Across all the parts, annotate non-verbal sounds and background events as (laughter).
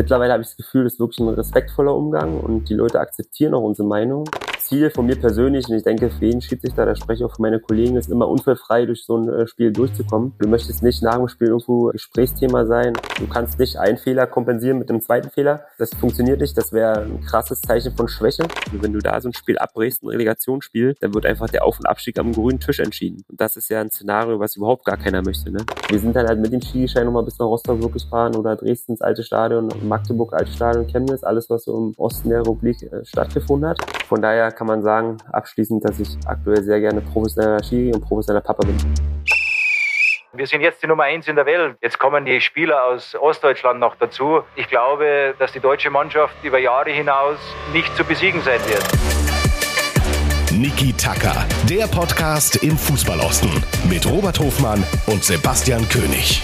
Mittlerweile habe ich das Gefühl, das ist wirklich ein respektvoller Umgang und die Leute akzeptieren auch unsere Meinung. Ziel von mir persönlich, und ich denke für jeden Schiedsrichter, da spreche ich auch für meine Kollegen, ist immer unfallfrei durch so ein äh, Spiel durchzukommen. Du möchtest nicht nach dem Spiel irgendwo Gesprächsthema sein. Du kannst nicht einen Fehler kompensieren mit einem zweiten Fehler. Das funktioniert nicht. Das wäre ein krasses Zeichen von Schwäche. Und wenn du da so ein Spiel abbrichst, ein Relegationsspiel, dann wird einfach der Auf- und Abstieg am grünen Tisch entschieden. Und das ist ja ein Szenario, was überhaupt gar keiner möchte. Ne? Wir sind dann halt mit dem Skigeschein nochmal bis nach Rostock wirklich fahren oder Dresden ins alte Stadion, Magdeburg alte Stadion, Chemnitz, alles was so im Osten der Republik äh, stattgefunden hat. Von daher kann man sagen, abschließend, dass ich aktuell sehr gerne professioneller Ski und professioneller Papa bin. Wir sind jetzt die Nummer eins in der Welt. Jetzt kommen die Spieler aus Ostdeutschland noch dazu. Ich glaube, dass die deutsche Mannschaft über Jahre hinaus nicht zu besiegen sein wird. Niki Tacker, der Podcast im Fußballosten mit Robert Hofmann und Sebastian König.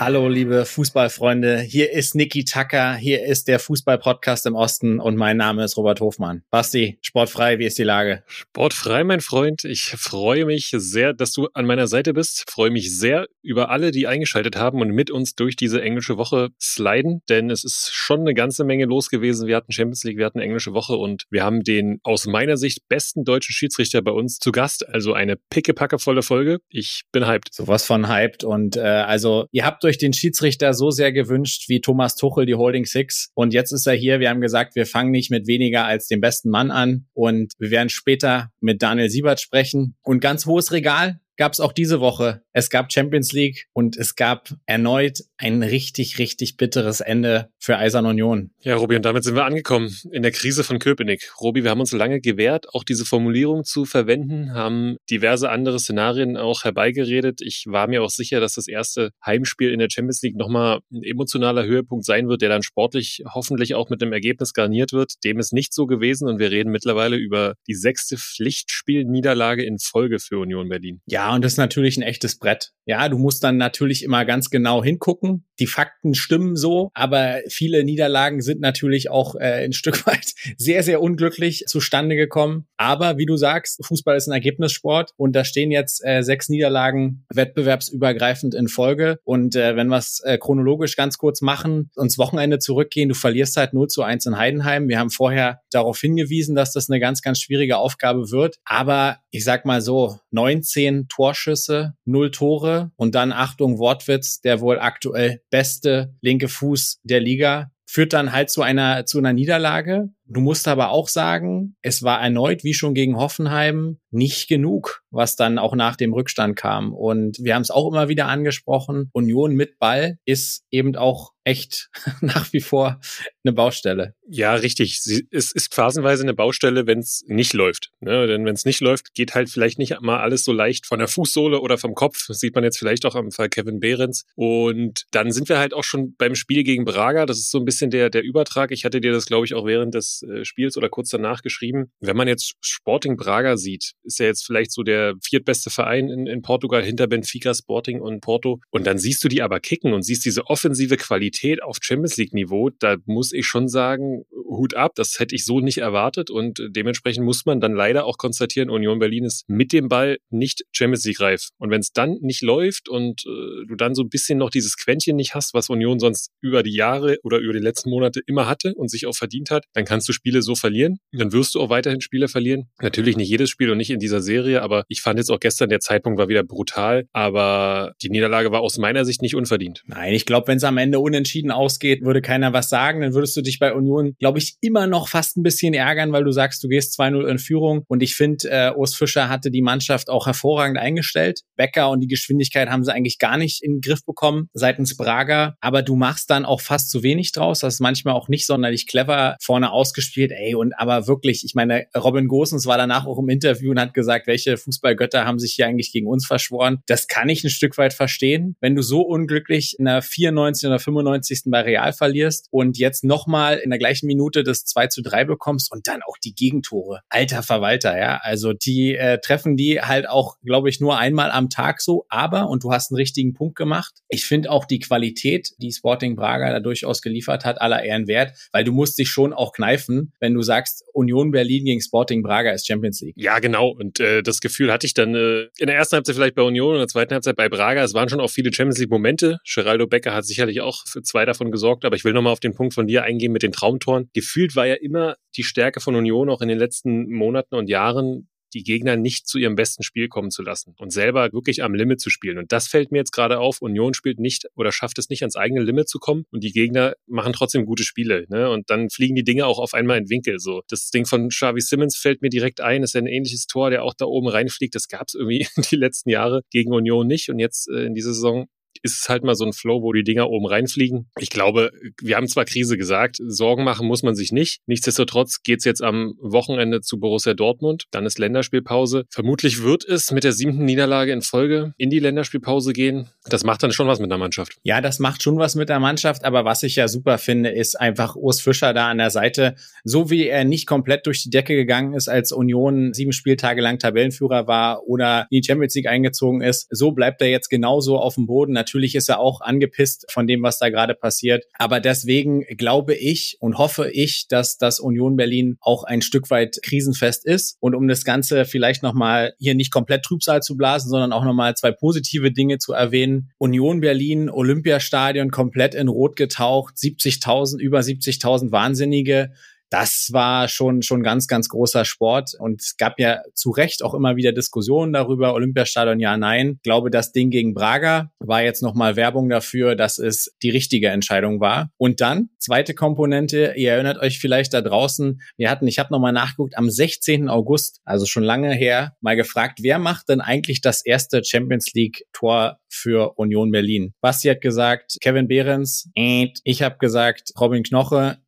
Hallo, liebe Fußballfreunde. Hier ist Niki Tacker. Hier ist der Fußball-Podcast im Osten und mein Name ist Robert Hofmann. Basti, sportfrei, wie ist die Lage? Sportfrei, mein Freund. Ich freue mich sehr, dass du an meiner Seite bist. Ich freue mich sehr über alle, die eingeschaltet haben und mit uns durch diese englische Woche sliden, denn es ist schon eine ganze Menge los gewesen. Wir hatten Champions League, wir hatten englische Woche und wir haben den aus meiner Sicht besten deutschen Schiedsrichter bei uns zu Gast. Also eine pickepackevolle Folge. Ich bin hyped. Sowas von hyped und äh, also ihr habt euch euch den Schiedsrichter so sehr gewünscht wie Thomas Tuchel, die Holding Six. Und jetzt ist er hier. Wir haben gesagt, wir fangen nicht mit weniger als dem besten Mann an. Und wir werden später mit Daniel Siebert sprechen. Und ganz hohes Regal gab es auch diese Woche. Es gab Champions League und es gab erneut ein richtig, richtig bitteres Ende für Eisern Union. Ja, Robi, und damit sind wir angekommen in der Krise von Köpenick. Robi, wir haben uns lange gewehrt, auch diese Formulierung zu verwenden, haben diverse andere Szenarien auch herbeigeredet. Ich war mir auch sicher, dass das erste Heimspiel in der Champions League nochmal ein emotionaler Höhepunkt sein wird, der dann sportlich hoffentlich auch mit einem Ergebnis garniert wird. Dem ist nicht so gewesen und wir reden mittlerweile über die sechste Pflichtspielniederlage in Folge für Union Berlin. Ja, und das ist natürlich ein echtes Brett. Ja, du musst dann natürlich immer ganz genau hingucken. Die Fakten stimmen so, aber viele Niederlagen sind natürlich auch äh, ein (laughs) Stück weit sehr, sehr unglücklich zustande gekommen. Aber wie du sagst, Fußball ist ein Ergebnissport und da stehen jetzt äh, sechs Niederlagen wettbewerbsübergreifend in Folge. Und äh, wenn wir es äh, chronologisch ganz kurz machen, uns Wochenende zurückgehen, du verlierst halt 0 zu 1 in Heidenheim. Wir haben vorher darauf hingewiesen, dass das eine ganz, ganz schwierige Aufgabe wird. Aber ich sag mal so, 19 Torschüsse, 0 Tore und dann Achtung, Wortwitz, der wohl aktuell beste linke Fuß der Liga führt dann halt zu einer, zu einer Niederlage. Du musst aber auch sagen, es war erneut, wie schon gegen Hoffenheim, nicht genug, was dann auch nach dem Rückstand kam. Und wir haben es auch immer wieder angesprochen. Union mit Ball ist eben auch echt (laughs) nach wie vor eine Baustelle. Ja, richtig. Es ist phasenweise eine Baustelle, wenn es nicht läuft. Ne? Denn wenn es nicht läuft, geht halt vielleicht nicht mal alles so leicht von der Fußsohle oder vom Kopf. Das sieht man jetzt vielleicht auch am Fall Kevin Behrens. Und dann sind wir halt auch schon beim Spiel gegen Braga. Das ist so ein bisschen der, der Übertrag. Ich hatte dir das, glaube ich, auch während des äh, Spiels oder kurz danach geschrieben. Wenn man jetzt Sporting Braga sieht, ist ja jetzt vielleicht so der viertbeste Verein in, in Portugal hinter Benfica, Sporting und Porto. Und dann siehst du die aber kicken und siehst diese offensive Qualität auf Champions League Niveau. Da muss ich schon sagen, Hut ab. Das hätte ich so nicht erwartet und dementsprechend muss man dann leider auch konstatieren, Union Berlin ist mit dem Ball nicht Champions League reif. Und wenn es dann nicht läuft und äh, du dann so ein bisschen noch dieses Quäntchen nicht hast, was Union sonst über die Jahre oder über die letzten Monate immer hatte und sich auch verdient hat, dann kannst du Spiele so verlieren. Dann wirst du auch weiterhin Spiele verlieren. Natürlich nicht jedes Spiel und nicht in dieser Serie, aber ich fand jetzt auch gestern, der Zeitpunkt war wieder brutal, aber die Niederlage war aus meiner Sicht nicht unverdient. Nein, ich glaube, wenn es am Ende unentschieden ausgeht, würde keiner was sagen. Dann würdest du dich bei Union, glaube ich, immer noch fast ein bisschen ärgern, weil du sagst, du gehst 2-0 in Führung. Und ich finde, äh, Urs Fischer hatte die Mannschaft auch hervorragend eingestellt. Becker und die Geschwindigkeit haben sie eigentlich gar nicht in den Griff bekommen seitens Braga. Aber du machst dann auch fast zu wenig draus. Das ist manchmal auch nicht sonderlich clever vorne ausgespielt. Ey, und aber wirklich, ich meine, Robin Gosens war danach auch im Interview und hat gesagt, welche Fußballgötter haben sich hier eigentlich gegen uns verschworen. Das kann ich ein Stück weit verstehen. Wenn du so unglücklich in der 94. oder 95. bei Real verlierst und jetzt nochmal in der gleichen Minute das 2 zu 3 bekommst und dann auch die Gegentore. Alter Verwalter, ja. Also die äh, treffen die halt auch, glaube ich, nur einmal am Tag so. Aber, und du hast einen richtigen Punkt gemacht, ich finde auch die Qualität, die Sporting Braga da durchaus geliefert hat, aller Ehren wert, weil du musst dich schon auch kneifen, wenn du sagst, Union Berlin gegen Sporting Braga ist Champions League. Ja, genau. Und äh, das Gefühl hatte ich dann äh, in der ersten Halbzeit vielleicht bei Union in der zweiten Halbzeit bei Braga. Es waren schon auch viele Champions League Momente. Geraldo Becker hat sicherlich auch für zwei davon gesorgt, aber ich will nochmal auf den Punkt von dir eingehen mit den Traumtoren. Gefühlt war ja immer die Stärke von Union auch in den letzten Monaten und Jahren, die Gegner nicht zu ihrem besten Spiel kommen zu lassen und selber wirklich am Limit zu spielen. Und das fällt mir jetzt gerade auf. Union spielt nicht oder schafft es nicht ans eigene Limit zu kommen und die Gegner machen trotzdem gute Spiele. Ne? Und dann fliegen die Dinge auch auf einmal in Winkel. So das Ding von Xavi Simmons fällt mir direkt ein. Das ist ja ein ähnliches Tor, der auch da oben reinfliegt. Das gab es irgendwie (laughs) die letzten Jahre gegen Union nicht und jetzt äh, in dieser Saison ist es halt mal so ein Flow, wo die Dinger oben reinfliegen. Ich glaube, wir haben zwar Krise gesagt, Sorgen machen muss man sich nicht. Nichtsdestotrotz geht's jetzt am Wochenende zu Borussia Dortmund. Dann ist Länderspielpause. Vermutlich wird es mit der siebten Niederlage in Folge in die Länderspielpause gehen. Das macht dann schon was mit der Mannschaft. Ja, das macht schon was mit der Mannschaft. Aber was ich ja super finde, ist einfach Urs Fischer da an der Seite. So wie er nicht komplett durch die Decke gegangen ist, als Union sieben Spieltage lang Tabellenführer war oder in die Champions League eingezogen ist, so bleibt er jetzt genauso auf dem Boden Natürlich ist er auch angepisst von dem, was da gerade passiert. Aber deswegen glaube ich und hoffe ich, dass das Union Berlin auch ein Stück weit krisenfest ist. Und um das Ganze vielleicht nochmal hier nicht komplett Trübsal zu blasen, sondern auch nochmal zwei positive Dinge zu erwähnen. Union Berlin, Olympiastadion komplett in Rot getaucht, 70.000, über 70.000 Wahnsinnige das war schon schon ganz ganz großer Sport und es gab ja zu Recht auch immer wieder Diskussionen darüber Olympiastadion ja nein. Ich glaube, das Ding gegen Braga war jetzt noch mal Werbung dafür, dass es die richtige Entscheidung war. Und dann zweite Komponente, ihr erinnert euch vielleicht da draußen, wir hatten, ich habe noch mal nachgeguckt, am 16. August, also schon lange her, mal gefragt, wer macht denn eigentlich das erste Champions League Tor für Union Berlin? Basti hat gesagt, Kevin Behrens, ich habe gesagt, Robin Knoche,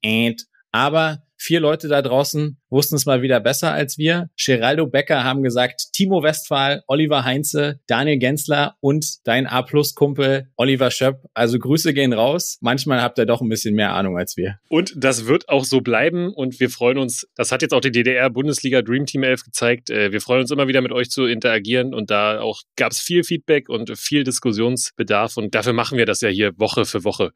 aber Vier Leute da draußen wussten es mal wieder besser als wir. Geraldo Becker haben gesagt, Timo Westphal, Oliver Heinze, Daniel Gensler und dein A-Plus-Kumpel Oliver Schöpp. Also Grüße gehen raus. Manchmal habt ihr doch ein bisschen mehr Ahnung als wir. Und das wird auch so bleiben und wir freuen uns, das hat jetzt auch die DDR-Bundesliga Dream Team 11 gezeigt. Äh, wir freuen uns immer wieder mit euch zu interagieren und da auch gab es viel Feedback und viel Diskussionsbedarf und dafür machen wir das ja hier Woche für Woche.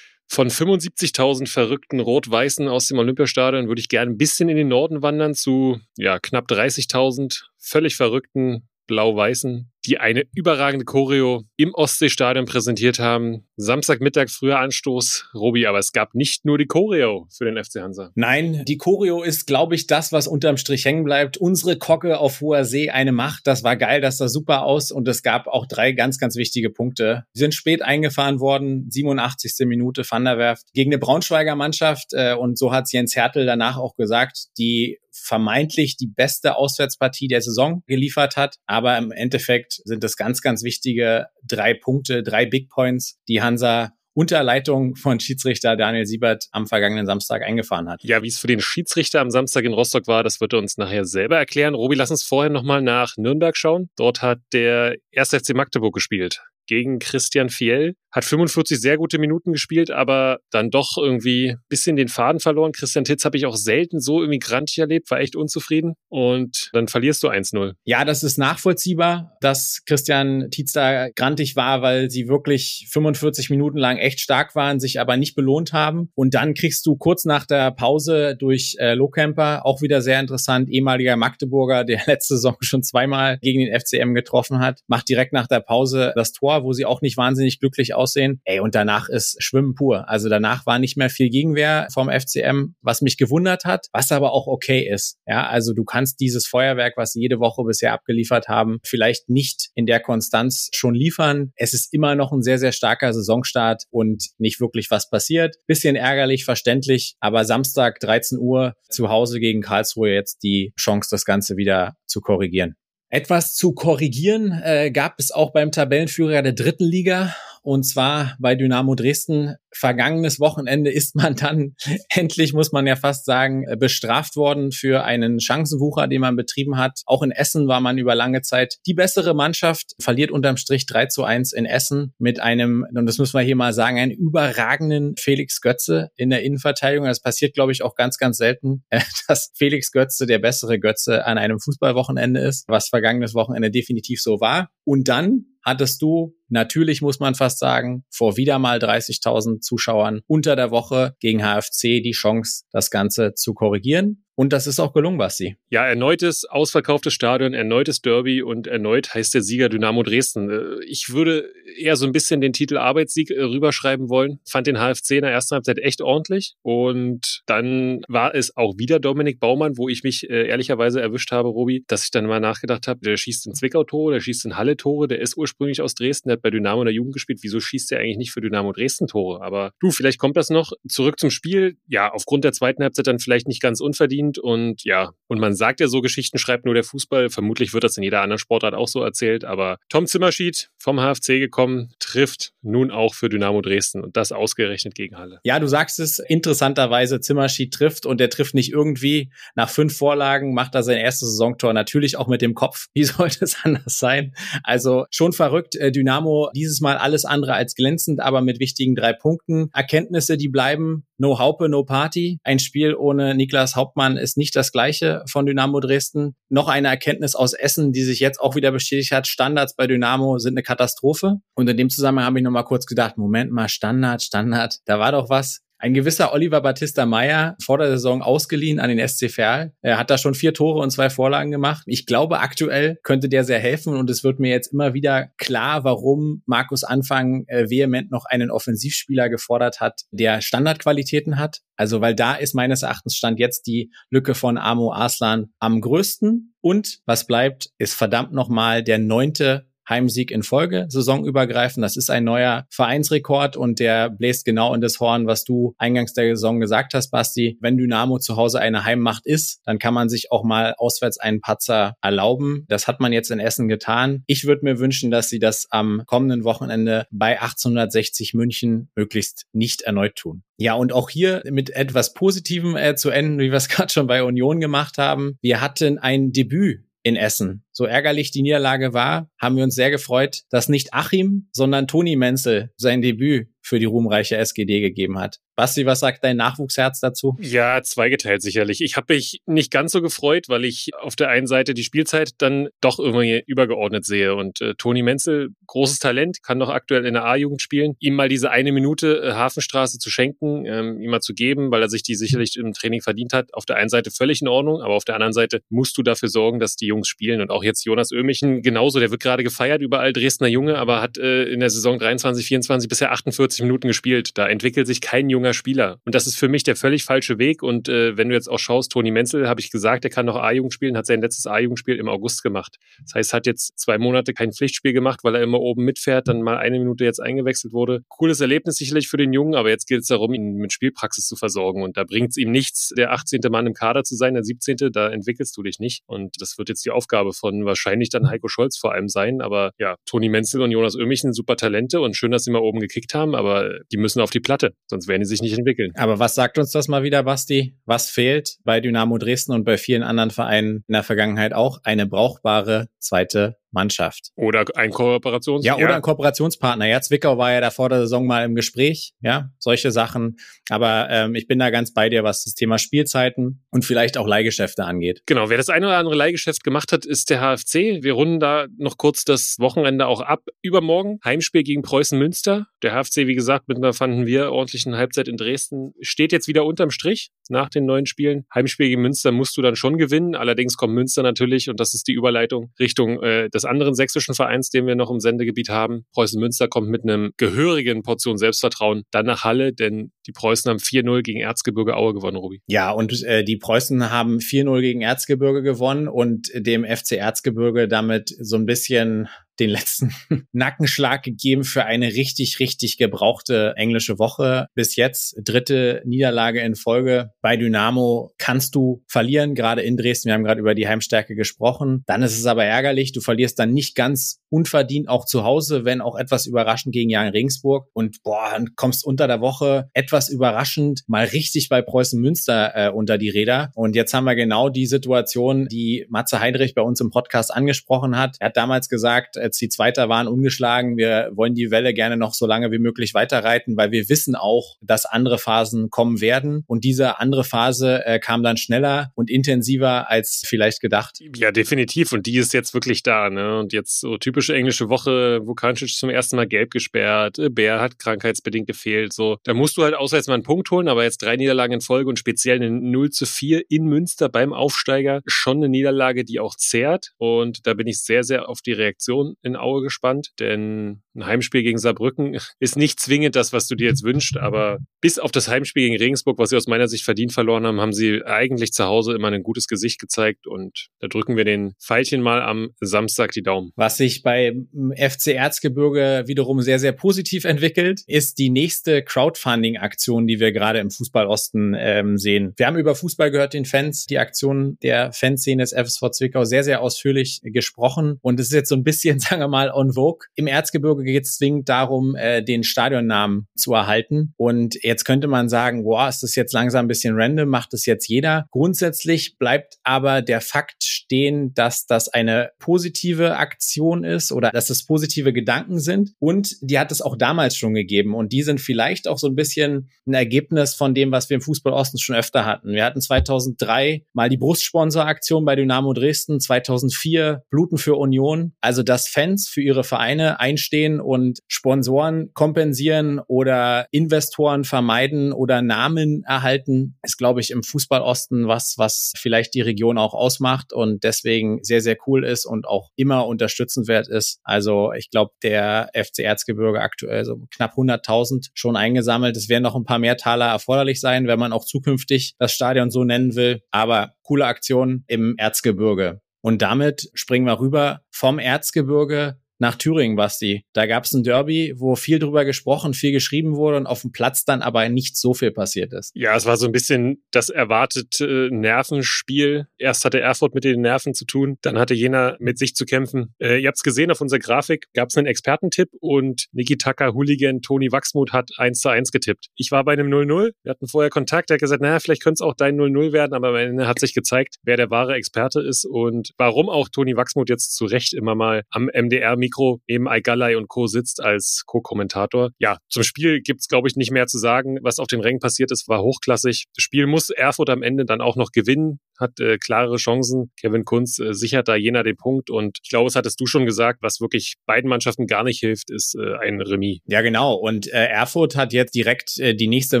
Von 75.000 verrückten Rot-Weißen aus dem Olympiastadion würde ich gerne ein bisschen in den Norden wandern zu ja, knapp 30.000 völlig verrückten Blau-Weißen, die eine überragende Choreo im Ostseestadion präsentiert haben. Samstagmittag früher Anstoß, Robi, aber es gab nicht nur die Choreo für den FC Hansa. Nein, die Choreo ist, glaube ich, das, was unterm Strich hängen bleibt. Unsere Kocke auf hoher See eine Macht. Das war geil, das sah super aus und es gab auch drei ganz, ganz wichtige Punkte. Sie sind spät eingefahren worden, 87. Minute Van der Werft gegen eine Braunschweiger Mannschaft äh, und so hat Jens Hertel danach auch gesagt, die vermeintlich die beste Auswärtspartie der Saison geliefert hat. Aber im Endeffekt sind das ganz, ganz wichtige drei Punkte, drei Big Points, die Hansa unter Leitung von Schiedsrichter Daniel Siebert am vergangenen Samstag eingefahren hat. Ja, wie es für den Schiedsrichter am Samstag in Rostock war, das wird er uns nachher selber erklären. Robi, lass uns vorher nochmal nach Nürnberg schauen. Dort hat der 1. FC Magdeburg gespielt gegen Christian Fiel. Hat 45 sehr gute Minuten gespielt, aber dann doch irgendwie ein bisschen den Faden verloren. Christian Titz habe ich auch selten so irgendwie grantig erlebt, war echt unzufrieden. Und dann verlierst du 1-0. Ja, das ist nachvollziehbar, dass Christian Titz da grantig war, weil sie wirklich 45 Minuten lang echt stark waren, sich aber nicht belohnt haben. Und dann kriegst du kurz nach der Pause durch äh, Lohkemper, auch wieder sehr interessant, ehemaliger Magdeburger, der (laughs) letzte Saison schon zweimal gegen den FCM getroffen hat, macht direkt nach der Pause das Tor, wo sie auch nicht wahnsinnig glücklich aussehen. Ey, und danach ist Schwimmen pur. Also danach war nicht mehr viel Gegenwehr vom FCM, was mich gewundert hat, was aber auch okay ist. Ja, also du kannst dieses Feuerwerk, was sie jede Woche bisher abgeliefert haben, vielleicht nicht in der Konstanz schon liefern. Es ist immer noch ein sehr, sehr starker Saisonstart und nicht wirklich was passiert. Bisschen ärgerlich, verständlich, aber Samstag 13 Uhr zu Hause gegen Karlsruhe jetzt die Chance, das Ganze wieder zu korrigieren. Etwas zu korrigieren äh, gab es auch beim Tabellenführer der dritten Liga und zwar bei Dynamo Dresden. Vergangenes Wochenende ist man dann (laughs) endlich, muss man ja fast sagen, bestraft worden für einen Chancenwucher, den man betrieben hat. Auch in Essen war man über lange Zeit die bessere Mannschaft, verliert unterm Strich 3 zu 1 in Essen mit einem, und das muss man hier mal sagen, einen überragenden Felix Götze in der Innenverteidigung. Das passiert, glaube ich, auch ganz, ganz selten, (laughs) dass Felix Götze der bessere Götze an einem Fußballwochenende ist, was vergangenes Wochenende definitiv so war. Und dann hattest du natürlich, muss man fast sagen, vor wieder mal 30.000 Zuschauern unter der Woche gegen HFC die Chance, das Ganze zu korrigieren. Und das ist auch gelungen, Basti. Ja, erneutes ausverkauftes Stadion, erneutes Derby und erneut heißt der Sieger Dynamo Dresden. Äh, ich würde eher so ein bisschen den Titel Arbeitssieg äh, rüberschreiben wollen. Fand den HFC in der ersten Halbzeit echt ordentlich. Und dann war es auch wieder Dominik Baumann, wo ich mich äh, ehrlicherweise erwischt habe, Robi, dass ich dann mal nachgedacht habe, der schießt in Zwickau Tore, der schießt in Halle Tore, der ist ursprünglich aus Dresden, hat bei Dynamo in der Jugend gespielt. Wieso schießt der eigentlich nicht für Dynamo Dresden Tore? Aber du, vielleicht kommt das noch. Zurück zum Spiel. Ja, aufgrund der zweiten Halbzeit dann vielleicht nicht ganz unverdient verdient und ja, und man sagt ja so, Geschichten schreibt nur der Fußball. Vermutlich wird das in jeder anderen Sportart auch so erzählt, aber Tom Zimmerschied vom HFC gekommen, trifft nun auch für Dynamo Dresden und das ausgerechnet gegen Halle. Ja, du sagst es, interessanterweise Zimmerschied trifft und der trifft nicht irgendwie. Nach fünf Vorlagen macht er sein erstes Saisontor natürlich auch mit dem Kopf. (laughs) Wie sollte es anders sein? Also schon verrückt. Äh, Dynamo dieses Mal alles andere als glänzend, aber mit wichtigen drei Punkten. Erkenntnisse, die bleiben. No Haupe, no Party. Ein Spiel ohne Niklas Hauptmann ist nicht das gleiche von Dynamo Dresden. Noch eine Erkenntnis aus Essen, die sich jetzt auch wieder bestätigt hat. Standards bei Dynamo sind eine Katastrophe. Und in dem Zusammenhang habe ich nochmal kurz gedacht, Moment mal, Standard, Standard, da war doch was. Ein gewisser Oliver Battista Meyer vor der Saison ausgeliehen an den SC Verl. Er hat da schon vier Tore und zwei Vorlagen gemacht. Ich glaube, aktuell könnte der sehr helfen und es wird mir jetzt immer wieder klar, warum Markus Anfang äh, vehement noch einen Offensivspieler gefordert hat, der Standardqualitäten hat. Also, weil da ist meines Erachtens stand jetzt die Lücke von Amo Arslan am größten. Und was bleibt, ist verdammt nochmal der neunte Heimsieg in Folge, saisonübergreifend. Das ist ein neuer Vereinsrekord und der bläst genau in das Horn, was du eingangs der Saison gesagt hast, Basti. Wenn Dynamo zu Hause eine Heimmacht ist, dann kann man sich auch mal auswärts einen Patzer erlauben. Das hat man jetzt in Essen getan. Ich würde mir wünschen, dass sie das am kommenden Wochenende bei 1860 München möglichst nicht erneut tun. Ja, und auch hier mit etwas Positivem äh, zu enden, wie wir es (laughs) gerade schon bei Union gemacht haben. Wir hatten ein Debüt in Essen. So ärgerlich die Niederlage war, haben wir uns sehr gefreut, dass nicht Achim, sondern Toni Menzel sein Debüt für die ruhmreiche SGD gegeben hat. Basti, was sagt dein Nachwuchsherz dazu? Ja, zweigeteilt sicherlich. Ich habe mich nicht ganz so gefreut, weil ich auf der einen Seite die Spielzeit dann doch irgendwie übergeordnet sehe. Und äh, Toni Menzel, großes Talent, kann doch aktuell in der A-Jugend spielen. Ihm mal diese eine Minute äh, Hafenstraße zu schenken, ähm, ihm mal zu geben, weil er sich die sicherlich im Training verdient hat. Auf der einen Seite völlig in Ordnung, aber auf der anderen Seite musst du dafür sorgen, dass die Jungs spielen. Und auch jetzt Jonas Ömichen genauso, der wird gerade gefeiert, überall Dresdner Junge, aber hat äh, in der Saison 23, 24 bisher 48 Minuten gespielt. Da entwickelt sich kein Junge junger Spieler. Und das ist für mich der völlig falsche Weg. Und äh, wenn du jetzt auch schaust, Toni Menzel, habe ich gesagt, der kann noch A-Jugend spielen, hat sein letztes A-Jugendspiel im August gemacht. Das heißt, hat jetzt zwei Monate kein Pflichtspiel gemacht, weil er immer oben mitfährt, dann mal eine Minute jetzt eingewechselt wurde. Cooles Erlebnis sicherlich für den Jungen, aber jetzt geht es darum, ihn mit Spielpraxis zu versorgen. Und da bringt es ihm nichts, der 18. Mann im Kader zu sein, der 17. Da entwickelst du dich nicht. Und das wird jetzt die Aufgabe von wahrscheinlich dann Heiko Scholz vor allem sein. Aber ja, Toni Menzel und Jonas Ömich sind super Talente und schön, dass sie mal oben gekickt haben, aber die müssen auf die Platte, sonst werden die sich nicht entwickeln. Aber was sagt uns das mal wieder, Basti? Was fehlt bei Dynamo Dresden und bei vielen anderen Vereinen in der Vergangenheit auch? Eine brauchbare zweite Mannschaft. Oder ein Kooperations ja, oder ja. ein Kooperationspartner. Ja, Zwickau war ja da vor der Saison mal im Gespräch, ja, solche Sachen. Aber ähm, ich bin da ganz bei dir, was das Thema Spielzeiten und vielleicht auch Leihgeschäfte angeht. Genau, wer das eine oder andere Leihgeschäft gemacht hat, ist der HFC. Wir runden da noch kurz das Wochenende auch ab. Übermorgen Heimspiel gegen Preußen Münster. Der HFC, wie gesagt, mit einer fanden wir ordentlichen Halbzeit in Dresden, steht jetzt wieder unterm Strich nach den neuen Spielen. Heimspiel gegen Münster musst du dann schon gewinnen. Allerdings kommt Münster natürlich, und das ist die Überleitung, Richtung äh, des anderen sächsischen Vereins, den wir noch im Sendegebiet haben. Preußen Münster kommt mit einem gehörigen Portion Selbstvertrauen dann nach Halle, denn die Preußen haben 4-0 gegen Erzgebirge Aue gewonnen, Ruby. Ja, und äh, die Preußen haben 4-0 gegen Erzgebirge gewonnen und dem FC Erzgebirge damit so ein bisschen den letzten (laughs) Nackenschlag gegeben für eine richtig, richtig gebrauchte englische Woche. Bis jetzt dritte Niederlage in Folge. Bei Dynamo kannst du verlieren, gerade in Dresden. Wir haben gerade über die Heimstärke gesprochen. Dann ist es aber ärgerlich. Du verlierst dann nicht ganz unverdient auch zu Hause, wenn auch etwas überraschend gegen Jan Regensburg. Und boah, dann kommst unter der Woche etwas überraschend mal richtig bei Preußen Münster äh, unter die Räder. Und jetzt haben wir genau die Situation, die Matze Heinrich bei uns im Podcast angesprochen hat. Er hat damals gesagt, als die Zweiter waren ungeschlagen, wir wollen die Welle gerne noch so lange wie möglich weiterreiten, weil wir wissen auch, dass andere Phasen kommen werden. Und diese andere Phase äh, kam dann schneller und intensiver als vielleicht gedacht. Ja, definitiv. Und die ist jetzt wirklich da. Ne? Und jetzt so typische englische Woche, Vukancic zum ersten Mal gelb gesperrt, äh, Bär hat krankheitsbedingt gefehlt. So, da musst du halt auswärts mal einen Punkt holen, aber jetzt drei Niederlagen in Folge und speziell eine 0 zu 4 in Münster beim Aufsteiger. Schon eine Niederlage, die auch zehrt. Und da bin ich sehr, sehr auf die Reaktion in Aue gespannt, denn ein Heimspiel gegen Saarbrücken (laughs) ist nicht zwingend das, was du dir jetzt wünschst, aber bis auf das Heimspiel gegen Regensburg, was sie aus meiner Sicht verdient verloren haben, haben sie eigentlich zu Hause immer ein gutes Gesicht gezeigt und da drücken wir den Pfeilchen mal am Samstag die Daumen. Was sich bei FC Erzgebirge wiederum sehr, sehr positiv entwickelt, ist die nächste Crowdfunding-Aktion, die wir gerade im Fußballosten ähm, sehen. Wir haben über Fußball gehört, den Fans, die Aktion der Fanszene des FSV Zwickau sehr, sehr ausführlich gesprochen und es ist jetzt so ein bisschen, (laughs) sagen wir mal, on vogue. Im Erzgebirge geht es zwingend darum, äh, den Stadionnamen zu erhalten und jetzt könnte man sagen, boah, ist das jetzt langsam ein bisschen random, macht das jetzt jeder. Grundsätzlich bleibt aber der Fakt stehen, dass das eine positive Aktion ist oder dass es positive Gedanken sind. Und die hat es auch damals schon gegeben. Und die sind vielleicht auch so ein bisschen ein Ergebnis von dem, was wir im Fußball Osten schon öfter hatten. Wir hatten 2003 mal die Brustsponsoraktion bei Dynamo Dresden, 2004 Bluten für Union. Also, dass Fans für ihre Vereine einstehen und Sponsoren kompensieren oder Investoren vermeiden oder Namen erhalten, ist, glaube ich, im Fußball Osten was, was vielleicht die Region auch ausmacht und deswegen sehr, sehr cool ist und auch immer unterstützenswert ist. Also ich glaube, der FC Erzgebirge aktuell so knapp 100.000 schon eingesammelt. Es werden noch ein paar mehr Taler erforderlich sein, wenn man auch zukünftig das Stadion so nennen will. Aber coole Aktion im Erzgebirge. Und damit springen wir rüber vom Erzgebirge nach Thüringen, Basti. Da gab es ein Derby, wo viel drüber gesprochen, viel geschrieben wurde und auf dem Platz dann aber nicht so viel passiert ist. Ja, es war so ein bisschen das erwartete Nervenspiel. Erst hatte Erfurt mit den Nerven zu tun, dann hatte Jena mit sich zu kämpfen. Äh, ihr habt es gesehen auf unserer Grafik, gab es einen Expertentipp und Niki Tucker, Hooligan, Toni Wachsmuth hat 1 zu 1 getippt. Ich war bei einem 0-0, wir hatten vorher Kontakt, er hat gesagt, naja, vielleicht könnte es auch dein 0-0 werden, aber am Ende hat sich gezeigt, wer der wahre Experte ist und warum auch Toni Wachsmuth jetzt zu Recht immer mal am MDR Mikro neben Aigalai und Co. sitzt als Co-Kommentator. Ja, zum Spiel gibt's glaube ich, nicht mehr zu sagen. Was auf den Rängen passiert ist, war hochklassig. Das Spiel muss Erfurt am Ende dann auch noch gewinnen hat äh, klare Chancen. Kevin Kunz äh, sichert da jener den Punkt. Und ich glaube, es hattest du schon gesagt, was wirklich beiden Mannschaften gar nicht hilft, ist äh, ein Remis. Ja, genau. Und äh, Erfurt hat jetzt direkt äh, die nächste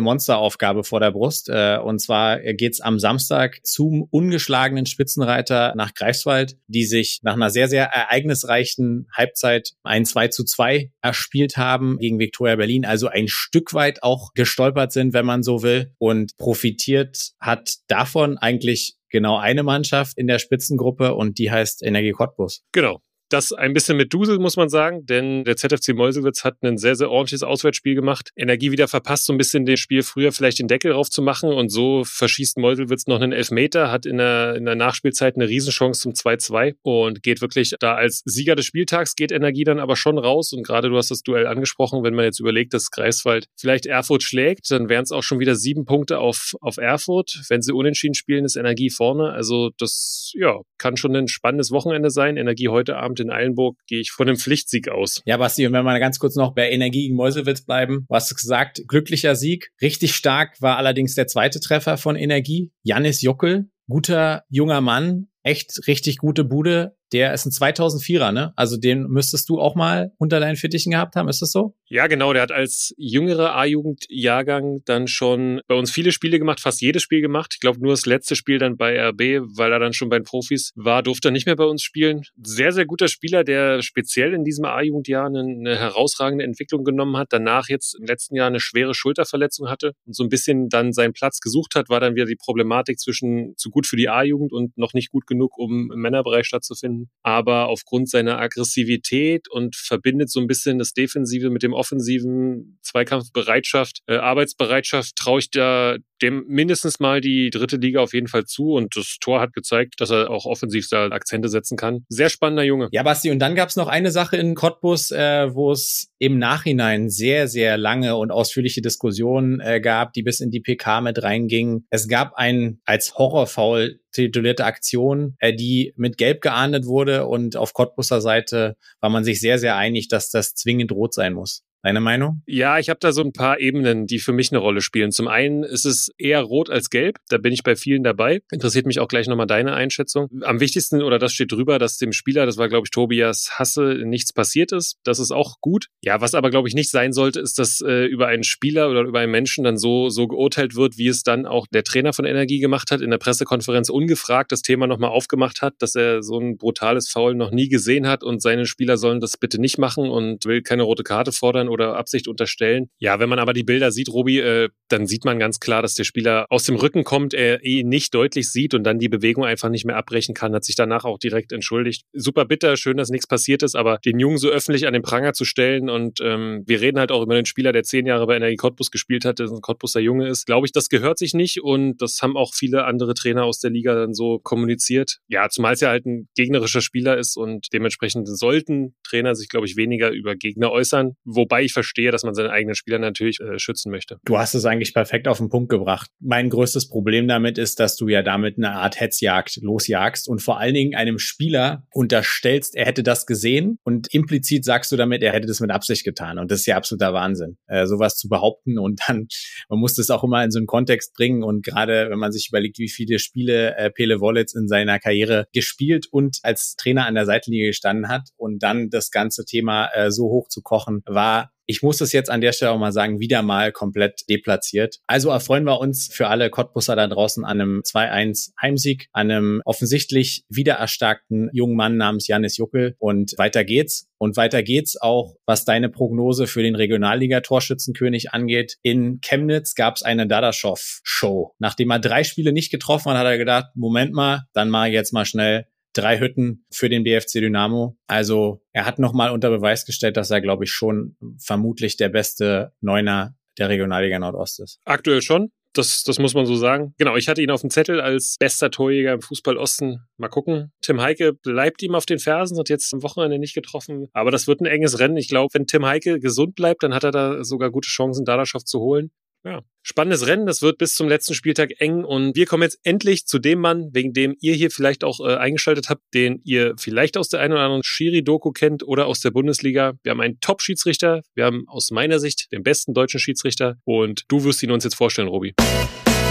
Monsteraufgabe vor der Brust. Äh, und zwar geht's am Samstag zum ungeschlagenen Spitzenreiter nach Greifswald, die sich nach einer sehr, sehr ereignisreichen Halbzeit ein 2 zu 2 erspielt haben gegen Viktoria Berlin. Also ein Stück weit auch gestolpert sind, wenn man so will. Und profitiert hat davon eigentlich genau eine Mannschaft in der Spitzengruppe und die heißt Energie Cottbus. Genau. Das ein bisschen mit Dusel, muss man sagen, denn der ZFC Meuselwitz hat ein sehr, sehr ordentliches Auswärtsspiel gemacht. Energie wieder verpasst, so ein bisschen dem Spiel früher vielleicht den Deckel drauf zu machen und so verschießt Meuselwitz noch einen Elfmeter, hat in der, in der Nachspielzeit eine Riesenchance zum 2-2 und geht wirklich da als Sieger des Spieltags, geht Energie dann aber schon raus und gerade du hast das Duell angesprochen, wenn man jetzt überlegt, dass Greifswald vielleicht Erfurt schlägt, dann wären es auch schon wieder sieben Punkte auf, auf Erfurt. Wenn sie unentschieden spielen, ist Energie vorne. Also das, ja, kann schon ein spannendes Wochenende sein. Energie heute Abend Abend in Eilenburg gehe ich von einem Pflichtsieg aus. Ja, Basti, und wenn wir ganz kurz noch bei Energie gegen Meuselwitz bleiben, du hast gesagt, glücklicher Sieg. Richtig stark war allerdings der zweite Treffer von Energie. Janis Juckel, guter junger Mann, echt richtig gute Bude. Der ist ein 2004er, ne? Also den müsstest du auch mal unter deinen Fittichen gehabt haben, ist das so? Ja, genau. Der hat als jüngerer A-Jugend-Jahrgang dann schon bei uns viele Spiele gemacht, fast jedes Spiel gemacht. Ich glaube, nur das letzte Spiel dann bei RB, weil er dann schon bei den Profis war, durfte er nicht mehr bei uns spielen. Sehr, sehr guter Spieler, der speziell in diesem A-Jugendjahr eine, eine herausragende Entwicklung genommen hat. Danach jetzt im letzten Jahr eine schwere Schulterverletzung hatte und so ein bisschen dann seinen Platz gesucht hat, war dann wieder die Problematik zwischen zu gut für die A-Jugend und noch nicht gut genug, um im Männerbereich stattzufinden. Aber aufgrund seiner Aggressivität und verbindet so ein bisschen das Defensive mit dem offensiven Zweikampfbereitschaft, äh, Arbeitsbereitschaft traue ich da dem mindestens mal die dritte Liga auf jeden Fall zu und das Tor hat gezeigt, dass er auch offensiv da Akzente setzen kann. Sehr spannender Junge. Ja, Basti, und dann gab es noch eine Sache in Cottbus, äh, wo es im Nachhinein sehr, sehr lange und ausführliche Diskussionen äh, gab, die bis in die PK mit reingingen. Es gab ein als Horrorfoul titulierte Aktion, äh, die mit Gelb geahndet wurde und auf Cottbuser Seite war man sich sehr, sehr einig, dass das zwingend rot sein muss. Deine Meinung? Ja, ich habe da so ein paar Ebenen, die für mich eine Rolle spielen. Zum einen ist es eher rot als gelb. Da bin ich bei vielen dabei. Interessiert mich auch gleich nochmal deine Einschätzung. Am wichtigsten, oder das steht drüber, dass dem Spieler, das war, glaube ich, Tobias Hasse, nichts passiert ist. Das ist auch gut. Ja, was aber, glaube ich, nicht sein sollte, ist, dass äh, über einen Spieler oder über einen Menschen dann so, so geurteilt wird, wie es dann auch der Trainer von Energie gemacht hat, in der Pressekonferenz ungefragt das Thema nochmal aufgemacht hat, dass er so ein brutales Foul noch nie gesehen hat und seine Spieler sollen das bitte nicht machen und will keine rote Karte fordern oder Absicht unterstellen. Ja, wenn man aber die Bilder sieht, Robi, äh, dann sieht man ganz klar, dass der Spieler aus dem Rücken kommt, er ihn nicht deutlich sieht und dann die Bewegung einfach nicht mehr abbrechen kann, hat sich danach auch direkt entschuldigt. Super bitter, schön, dass nichts passiert ist, aber den Jungen so öffentlich an den Pranger zu stellen und ähm, wir reden halt auch über den Spieler, der zehn Jahre bei Energie Cottbus gespielt hat, der ein Cottbuser Junge ist, glaube ich, das gehört sich nicht und das haben auch viele andere Trainer aus der Liga dann so kommuniziert. Ja, zumal es ja halt ein gegnerischer Spieler ist und dementsprechend sollten Trainer sich, glaube ich, weniger über Gegner äußern, wobei ich verstehe, dass man seine eigenen Spieler natürlich äh, schützen möchte. Du hast es eigentlich perfekt auf den Punkt gebracht. Mein größtes Problem damit ist, dass du ja damit eine Art Hetzjagd losjagst und vor allen Dingen einem Spieler unterstellst, er hätte das gesehen und implizit sagst du damit, er hätte das mit Absicht getan. Und das ist ja absoluter Wahnsinn, äh, sowas zu behaupten. (laughs) Und dann, man muss das auch immer in so einen Kontext bringen. Und gerade wenn man sich überlegt, wie viele Spiele äh, Pele Wollitz in seiner Karriere gespielt und als Trainer an der Seitenlinie gestanden hat und dann das ganze Thema äh, so hoch zu kochen, war ich muss es jetzt an der Stelle auch mal sagen, wieder mal komplett deplatziert. Also erfreuen wir uns für alle Cottbusser da draußen an einem 2-1 Heimsieg, an einem offensichtlich wiedererstarkten jungen Mann namens Janis Juckel und weiter geht's. Und weiter geht's auch, was deine Prognose für den Regionalliga-Torschützenkönig angeht. In Chemnitz gab es eine Dadaschow-Show. Nachdem er drei Spiele nicht getroffen hat, hat er gedacht, Moment mal, dann mache ich jetzt mal schnell drei Hütten für den BFC Dynamo. Also er hat nochmal unter Beweis gestellt, dass er, glaube ich, schon vermutlich der beste Neuner der Regionalliga Nordost ist. Aktuell schon. Das, das muss man so sagen. Genau, ich hatte ihn auf dem Zettel als bester Torjäger im Fußball Osten. Mal gucken. Tim Heike bleibt ihm auf den Fersen, hat jetzt am Wochenende nicht getroffen. Aber das wird ein enges Rennen. Ich glaube, wenn Tim Heike gesund bleibt, dann hat er da sogar gute Chancen, Dadaschow zu holen. Ja, spannendes Rennen. Das wird bis zum letzten Spieltag eng. Und wir kommen jetzt endlich zu dem Mann, wegen dem ihr hier vielleicht auch äh, eingeschaltet habt, den ihr vielleicht aus der einen oder anderen Schiri-Doku kennt oder aus der Bundesliga. Wir haben einen Top-Schiedsrichter. Wir haben aus meiner Sicht den besten deutschen Schiedsrichter. Und du wirst ihn uns jetzt vorstellen, Robi.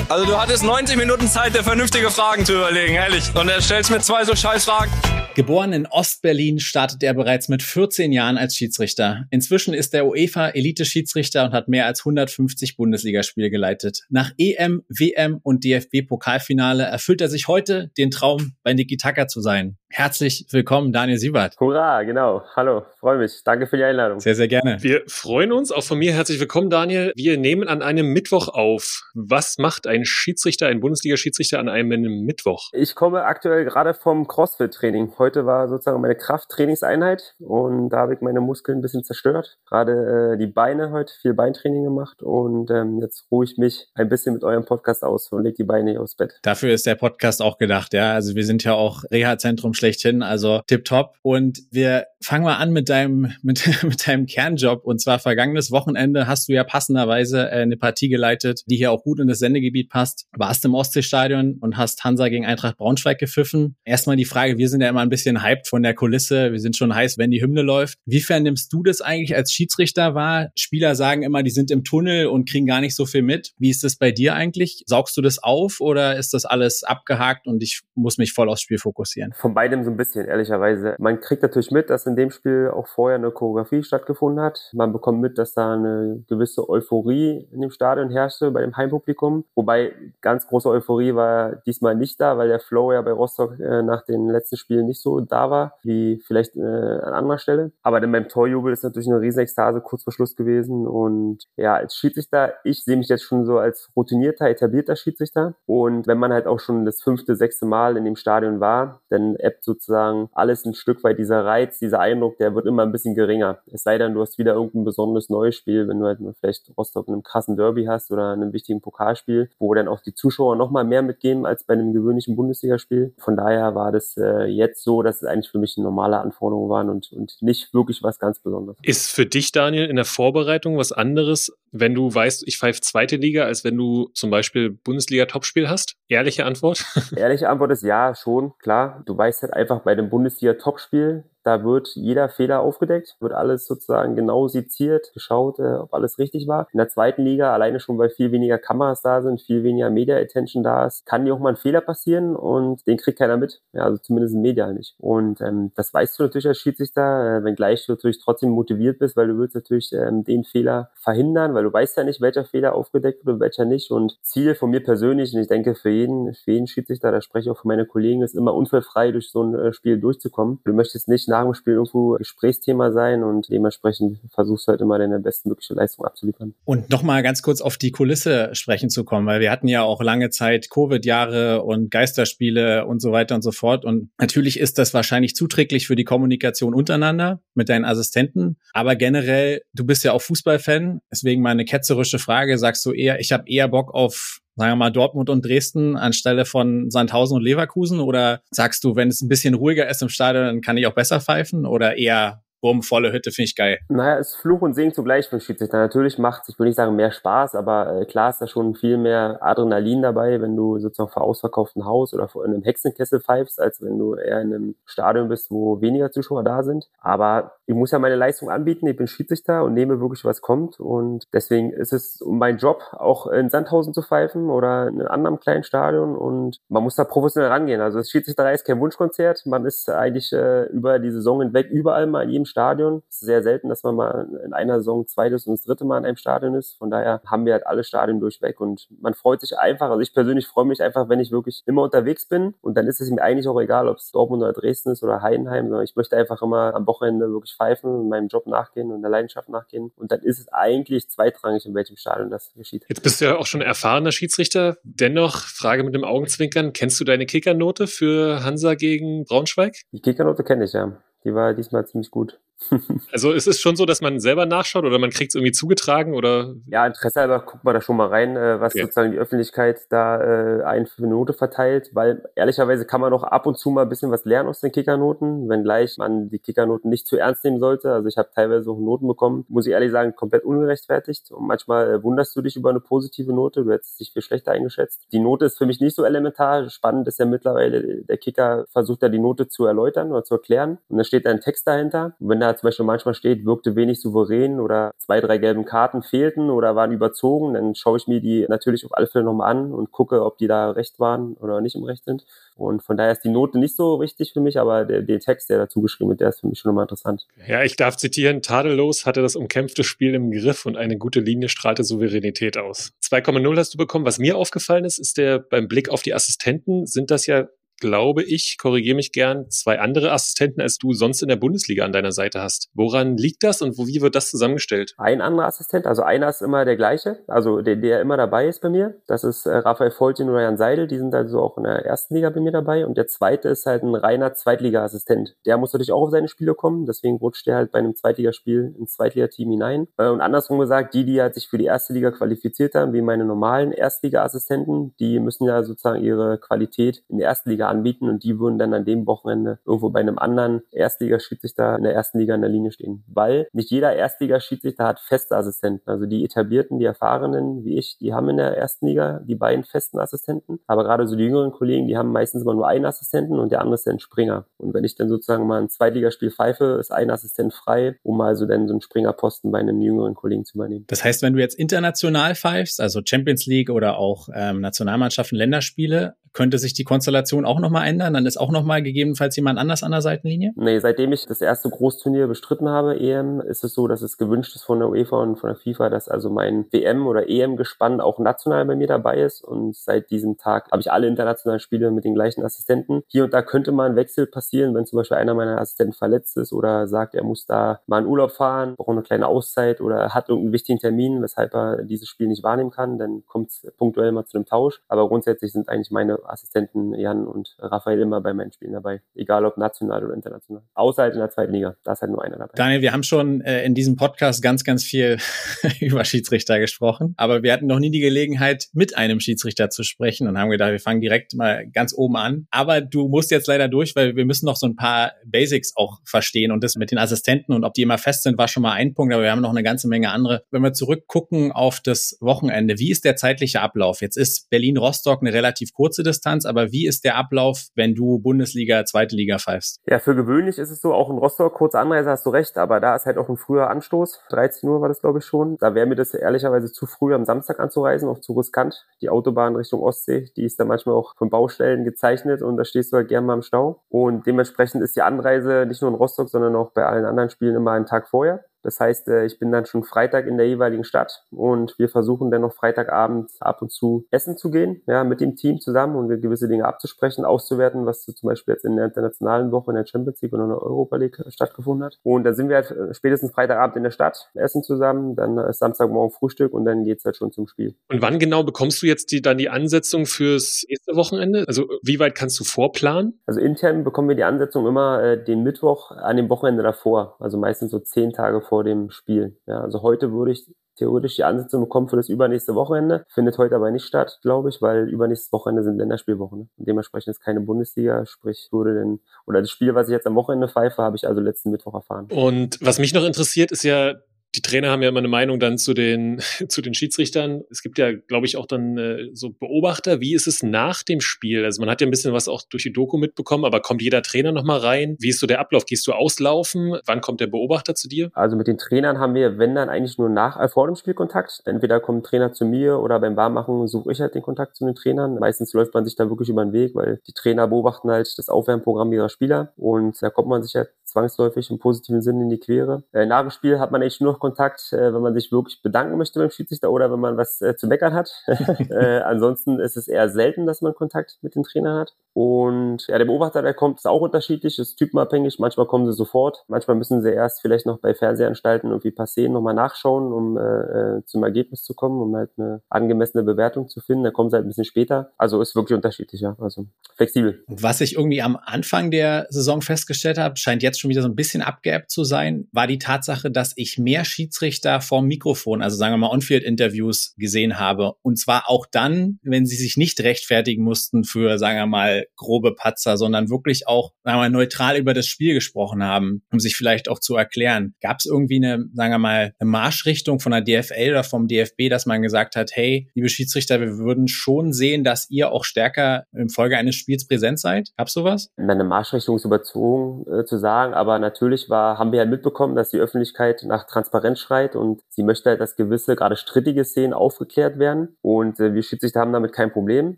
Also du hattest 90 Minuten Zeit, dir vernünftige Fragen zu überlegen, ehrlich. Und er stellst mir zwei so scheiß Fragen. Geboren in Ostberlin startet er bereits mit 14 Jahren als Schiedsrichter. Inzwischen ist er UEFA Elite-Schiedsrichter und hat mehr als 150 Bundesligaspiele geleitet. Nach EM, WM und DFB-Pokalfinale erfüllt er sich heute den Traum, bei Niki Tucker zu sein. Herzlich willkommen, Daniel Siebert. Hurra, genau. Hallo, freue mich. Danke für die Einladung. Sehr, sehr gerne. Wir freuen uns. Auch von mir herzlich willkommen, Daniel. Wir nehmen an einem Mittwoch auf. Was macht ein Schiedsrichter, ein Bundesliga-Schiedsrichter an einem Mittwoch? Ich komme aktuell gerade vom CrossFit-Training. Heute war sozusagen meine Krafttrainingseinheit und da habe ich meine Muskeln ein bisschen zerstört. Gerade äh, die Beine heute, viel Beintraining gemacht und ähm, jetzt ruhe ich mich ein bisschen mit eurem Podcast aus und lege die Beine hier aufs Bett. Dafür ist der Podcast auch gedacht, ja. Also wir sind ja auch Reha-Zentrum schlechthin, also tipptopp. Und wir fangen mal an mit deinem, (laughs) mit, mit deinem Kernjob. Und zwar vergangenes Wochenende hast du ja passenderweise äh, eine Partie geleitet, die hier auch gut in das Sendegebiet passt. Warst im Ostseestadion und hast Hansa gegen Eintracht Braunschweig gepfiffen. Erstmal die Frage, wir sind ja immer ein bisschen hyped von der Kulisse. Wir sind schon heiß, wenn die Hymne läuft. Wiefern nimmst du das eigentlich als Schiedsrichter wahr? Spieler sagen immer, die sind im Tunnel und kriegen gar nicht so viel mit. Wie ist das bei dir eigentlich? Saugst du das auf oder ist das alles abgehakt und ich muss mich voll aufs Spiel fokussieren? Von beidem so ein bisschen, ehrlicherweise. Man kriegt natürlich mit, dass in dem Spiel auch vorher eine Choreografie stattgefunden hat. Man bekommt mit, dass da eine gewisse Euphorie in dem Stadion herrschte bei dem Heimpublikum. Wobei ganz große Euphorie war diesmal nicht da, weil der Flow ja bei Rostock äh, nach den letzten Spielen nicht so da war, wie vielleicht äh, an anderer Stelle. Aber dann beim Torjubel ist natürlich eine riesen Ekstase kurz vor Schluss gewesen. Und ja, als Schiedsrichter, ich sehe mich jetzt schon so als routinierter, etablierter Schiedsrichter. Und wenn man halt auch schon das fünfte, sechste Mal in dem Stadion war, dann bleibt sozusagen alles ein Stück weit dieser Reiz, dieser Eindruck, der wird immer ein bisschen geringer. Es sei denn, du hast wieder irgendein besonderes neues Spiel, wenn du halt vielleicht Rostock in einem krassen Derby hast oder einem wichtigen Pokalspiel, wo dann auch die Zuschauer nochmal mehr mitgeben als bei einem gewöhnlichen Bundesligaspiel. Von daher war das äh, jetzt so, dass es eigentlich für mich eine normale Anforderung waren und, und nicht wirklich was ganz Besonderes. Ist für dich, Daniel, in der Vorbereitung was anderes, wenn du weißt, ich pfeife zweite Liga, als wenn du zum Beispiel Bundesliga-Topspiel hast? Ehrliche Antwort? (laughs) Ehrliche Antwort ist ja, schon, klar. Du weißt halt einfach bei dem Bundesliga-Topspiel, da wird jeder Fehler aufgedeckt, wird alles sozusagen genau seziert, geschaut, äh, ob alles richtig war. In der zweiten Liga, alleine schon weil viel weniger Kameras da sind, viel weniger Media Attention da ist, kann dir auch mal ein Fehler passieren und den kriegt keiner mit. Ja, also zumindest im Media nicht. Und ähm, das weißt du natürlich als Schiedsrichter, äh, wenngleich du natürlich trotzdem motiviert bist, weil du willst natürlich ähm, den Fehler verhindern, weil du weißt ja nicht, welcher Fehler aufgedeckt wird und welcher nicht. Und Ziel von mir persönlich, und ich denke für jeden, für jeden Schiedsrichter, da spreche ich auch für meine Kollegen, ist immer unfallfrei durch so ein äh, Spiel durchzukommen. Du möchtest nicht nach dem Spiel irgendwo Gesprächsthema sein und dementsprechend versuchst du halt immer deine bestmögliche Leistung abzuliefern. Und nochmal ganz kurz auf die Kulisse sprechen zu kommen, weil wir hatten ja auch lange Zeit Covid-Jahre und Geisterspiele und so weiter und so fort. Und natürlich ist das wahrscheinlich zuträglich für die Kommunikation untereinander mit deinen Assistenten. Aber generell, du bist ja auch Fußballfan, deswegen mal eine ketzerische Frage. Sagst du eher, ich habe eher Bock auf sagen wir mal, Dortmund und Dresden anstelle von Sandhausen und Leverkusen? Oder sagst du, wenn es ein bisschen ruhiger ist im Stadion, dann kann ich auch besser pfeifen? Oder eher bumm, volle Hütte, finde ich geil. Naja, es ist Fluch und Segen zugleich für Schiedsrichter. Natürlich macht ich würde nicht sagen mehr Spaß, aber äh, klar ist da schon viel mehr Adrenalin dabei, wenn du sozusagen vor ausverkauftem Haus oder vor einem Hexenkessel pfeifst, als wenn du eher in einem Stadion bist, wo weniger Zuschauer da sind. Aber ich muss ja meine Leistung anbieten, ich bin Schiedsrichter und nehme wirklich, was kommt. Und deswegen ist es mein Job, auch in Sandhausen zu pfeifen oder in einem anderen kleinen Stadion. Und man muss da professionell rangehen. Also das Schiedsrichterei ist kein Wunschkonzert. Man ist eigentlich äh, über die Saison hinweg überall mal in jedem Stadion. Es ist sehr selten, dass man mal in einer Saison zweites und das dritte Mal in einem Stadion ist. Von daher haben wir halt alle Stadien durchweg und man freut sich einfach. Also ich persönlich freue mich einfach, wenn ich wirklich immer unterwegs bin und dann ist es mir eigentlich auch egal, ob es Dortmund oder Dresden ist oder Heidenheim, ich möchte einfach immer am Wochenende wirklich pfeifen und meinem Job nachgehen und der Leidenschaft nachgehen und dann ist es eigentlich zweitrangig, in welchem Stadion das geschieht. Jetzt bist du ja auch schon erfahrener Schiedsrichter. Dennoch, Frage mit dem Augenzwinkern, kennst du deine Kickernote für Hansa gegen Braunschweig? Die Kickernote kenne ich ja. Die war diesmal ziemlich gut. (laughs) also ist es schon so, dass man selber nachschaut oder man kriegt es irgendwie zugetragen oder? Ja, Interesse halber guckt man da schon mal rein, äh, was okay. sozusagen die Öffentlichkeit da äh, ein für eine Note verteilt, weil ehrlicherweise kann man auch ab und zu mal ein bisschen was lernen aus den Kickernoten, wenngleich man die Kickernoten nicht zu ernst nehmen sollte. Also ich habe teilweise auch Noten bekommen, muss ich ehrlich sagen, komplett ungerechtfertigt und manchmal äh, wunderst du dich über eine positive Note, du hättest dich viel schlechter eingeschätzt. Die Note ist für mich nicht so elementar. Spannend ist ja mittlerweile, der Kicker versucht ja die Note zu erläutern oder zu erklären und da steht da ein Text dahinter. Und wenn da zum Beispiel manchmal steht, wirkte wenig souverän oder zwei, drei gelben Karten fehlten oder waren überzogen, dann schaue ich mir die natürlich auf alle Fälle nochmal an und gucke, ob die da recht waren oder nicht im Recht sind. Und von daher ist die Note nicht so wichtig für mich, aber der, der Text, der dazu geschrieben wird, der ist für mich schon nochmal interessant. Ja, ich darf zitieren, tadellos hatte das umkämpfte Spiel im Griff und eine gute Linie strahlte Souveränität aus. 2,0 hast du bekommen. Was mir aufgefallen ist, ist der beim Blick auf die Assistenten sind das ja glaube ich, korrigiere mich gern, zwei andere Assistenten, als du sonst in der Bundesliga an deiner Seite hast. Woran liegt das und wie wird das zusammengestellt? Ein anderer Assistent, also einer ist immer der gleiche, also der, der immer dabei ist bei mir. Das ist äh, Raphael Foltin oder Jan Seidel, die sind also auch in der ersten Liga bei mir dabei. Und der zweite ist halt ein reiner Zweitliga-Assistent. Der muss natürlich auch auf seine Spiele kommen, deswegen rutscht der halt bei einem Zweitligaspiel ins Zweitligateam hinein. Äh, und andersrum gesagt, die, die halt sich für die erste Liga qualifiziert haben, wie meine normalen Erstliga-Assistenten, die müssen ja sozusagen ihre Qualität in der ersten Liga Liga anbieten und die würden dann an dem Wochenende irgendwo bei einem anderen Erstligaschiedsrichter in der ersten Liga in der Linie stehen. Weil nicht jeder Erstligaschiedsrichter hat feste Assistenten. Also die etablierten, die erfahrenen wie ich, die haben in der ersten Liga die beiden festen Assistenten. Aber gerade so die jüngeren Kollegen, die haben meistens immer nur einen Assistenten und der andere ist dann Springer. Und wenn ich dann sozusagen mal ein Zweitligaspiel pfeife, ist ein Assistent frei, um also dann so einen Springerposten bei einem jüngeren Kollegen zu übernehmen. Das heißt, wenn du jetzt international pfeifst, also Champions League oder auch ähm, Nationalmannschaften, Länderspiele, könnte sich die Konstellation auch nochmal ändern? Dann ist auch nochmal gegebenenfalls jemand anders an der Seitenlinie? Nee, seitdem ich das erste Großturnier bestritten habe, EM, ist es so, dass es gewünscht ist von der UEFA und von der FIFA, dass also mein WM- oder EM-Gespann auch national bei mir dabei ist. Und seit diesem Tag habe ich alle internationalen Spiele mit den gleichen Assistenten. Hier und da könnte mal ein Wechsel passieren, wenn zum Beispiel einer meiner Assistenten verletzt ist oder sagt, er muss da mal in Urlaub fahren, braucht eine kleine Auszeit oder hat irgendeinen wichtigen Termin, weshalb er dieses Spiel nicht wahrnehmen kann. Dann kommt es punktuell mal zu einem Tausch. Aber grundsätzlich sind eigentlich meine Assistenten Jan und Raphael immer bei meinen Spielen dabei, egal ob national oder international. Außer halt in der zweiten Liga, da ist halt nur einer dabei. Daniel, wir haben schon äh, in diesem Podcast ganz, ganz viel (laughs) über Schiedsrichter gesprochen, aber wir hatten noch nie die Gelegenheit, mit einem Schiedsrichter zu sprechen und haben gedacht, wir fangen direkt mal ganz oben an. Aber du musst jetzt leider durch, weil wir müssen noch so ein paar Basics auch verstehen und das mit den Assistenten und ob die immer fest sind, war schon mal ein Punkt, aber wir haben noch eine ganze Menge andere. Wenn wir zurückgucken auf das Wochenende, wie ist der zeitliche Ablauf? Jetzt ist Berlin-Rostock eine relativ kurze Distanz, aber wie ist der Ablauf, wenn du Bundesliga, zweite Liga pfeifst? Ja, für gewöhnlich ist es so, auch in Rostock, kurze Anreise hast du recht, aber da ist halt auch ein früher Anstoß. 13 Uhr war das, glaube ich, schon. Da wäre mir das ehrlicherweise zu früh am Samstag anzureisen, auch zu riskant. Die Autobahn Richtung Ostsee, die ist da manchmal auch von Baustellen gezeichnet und da stehst du halt gerne mal im Stau. Und dementsprechend ist die Anreise nicht nur in Rostock, sondern auch bei allen anderen Spielen immer einen Tag vorher. Das heißt, äh, ich bin dann schon Freitag in der jeweiligen Stadt und wir versuchen dann noch Freitagabend ab und zu essen zu gehen, ja, mit dem Team zusammen und gewisse Dinge abzusprechen, auszuwerten, was zum Beispiel jetzt in der internationalen Woche in der Champions League oder in der Europa League stattgefunden hat. Und dann sind wir halt äh, spätestens Freitagabend in der Stadt, essen zusammen, dann ist Samstagmorgen Frühstück und dann geht's halt schon zum Spiel. Und wann genau bekommst du jetzt die, dann die Ansetzung fürs erste Wochenende? Also wie weit kannst du vorplanen? Also intern bekommen wir die Ansetzung immer äh, den Mittwoch an dem Wochenende davor, also meistens so zehn Tage vor vor dem Spiel. Ja, also heute würde ich theoretisch die Ansätze bekommen für das übernächste Wochenende. Findet heute aber nicht statt, glaube ich, weil übernächstes Wochenende sind Länderspielwochen. Ne? Dementsprechend ist keine Bundesliga, sprich würde denn, oder das Spiel, was ich jetzt am Wochenende pfeife, habe ich also letzten Mittwoch erfahren. Und was mich noch interessiert, ist ja die Trainer haben ja immer eine Meinung dann zu den, (laughs) zu den Schiedsrichtern. Es gibt ja, glaube ich, auch dann äh, so Beobachter. Wie ist es nach dem Spiel? Also man hat ja ein bisschen was auch durch die Doku mitbekommen, aber kommt jeder Trainer nochmal rein? Wie ist so der Ablauf? Gehst du auslaufen? Wann kommt der Beobachter zu dir? Also mit den Trainern haben wir, wenn dann eigentlich nur nach, äh, vor dem Spiel Kontakt. Entweder kommt ein Trainer zu mir oder beim Warmmachen suche ich halt den Kontakt zu den Trainern. Meistens läuft man sich da wirklich über den Weg, weil die Trainer beobachten halt das Aufwärmprogramm ihrer Spieler und da kommt man sich halt zwangsläufig im positiven Sinne in die Quere. Äh, nach dem Spiel hat man eigentlich nur noch Kontakt, äh, wenn man sich wirklich bedanken möchte beim Schiedsrichter oder wenn man was äh, zu meckern hat. (laughs) äh, ansonsten ist es eher selten, dass man Kontakt mit den Trainern hat. Und ja, der Beobachter, der kommt, ist auch unterschiedlich, ist typenabhängig. Manchmal kommen sie sofort, manchmal müssen sie erst vielleicht noch bei Fernsehanstalten irgendwie passieren, nochmal nachschauen, um äh, äh, zum Ergebnis zu kommen, um halt eine angemessene Bewertung zu finden. Da kommen sie halt ein bisschen später. Also ist wirklich unterschiedlich, ja. Also flexibel. Und was ich irgendwie am Anfang der Saison festgestellt habe, scheint jetzt schon wieder so ein bisschen abgeebbt zu sein, war die Tatsache, dass ich mehr Schiedsrichter vorm Mikrofon, also sagen wir mal On-Field-Interviews gesehen habe. Und zwar auch dann, wenn sie sich nicht rechtfertigen mussten für, sagen wir mal, grobe Patzer, sondern wirklich auch, sagen wir mal, neutral über das Spiel gesprochen haben, um sich vielleicht auch zu erklären. Gab es irgendwie eine, sagen wir mal, eine Marschrichtung von der DFL oder vom DFB, dass man gesagt hat, hey, liebe Schiedsrichter, wir würden schon sehen, dass ihr auch stärker im eines Spiels präsent seid? Gab's sowas? Eine Marschrichtung ist überzogen äh, zu sagen, aber natürlich war, haben wir ja mitbekommen, dass die Öffentlichkeit nach Transparenz schreit und sie möchte halt, dass gewisse, gerade strittige Szenen aufgeklärt werden. Und äh, wir Schiedsrichter haben damit kein Problem.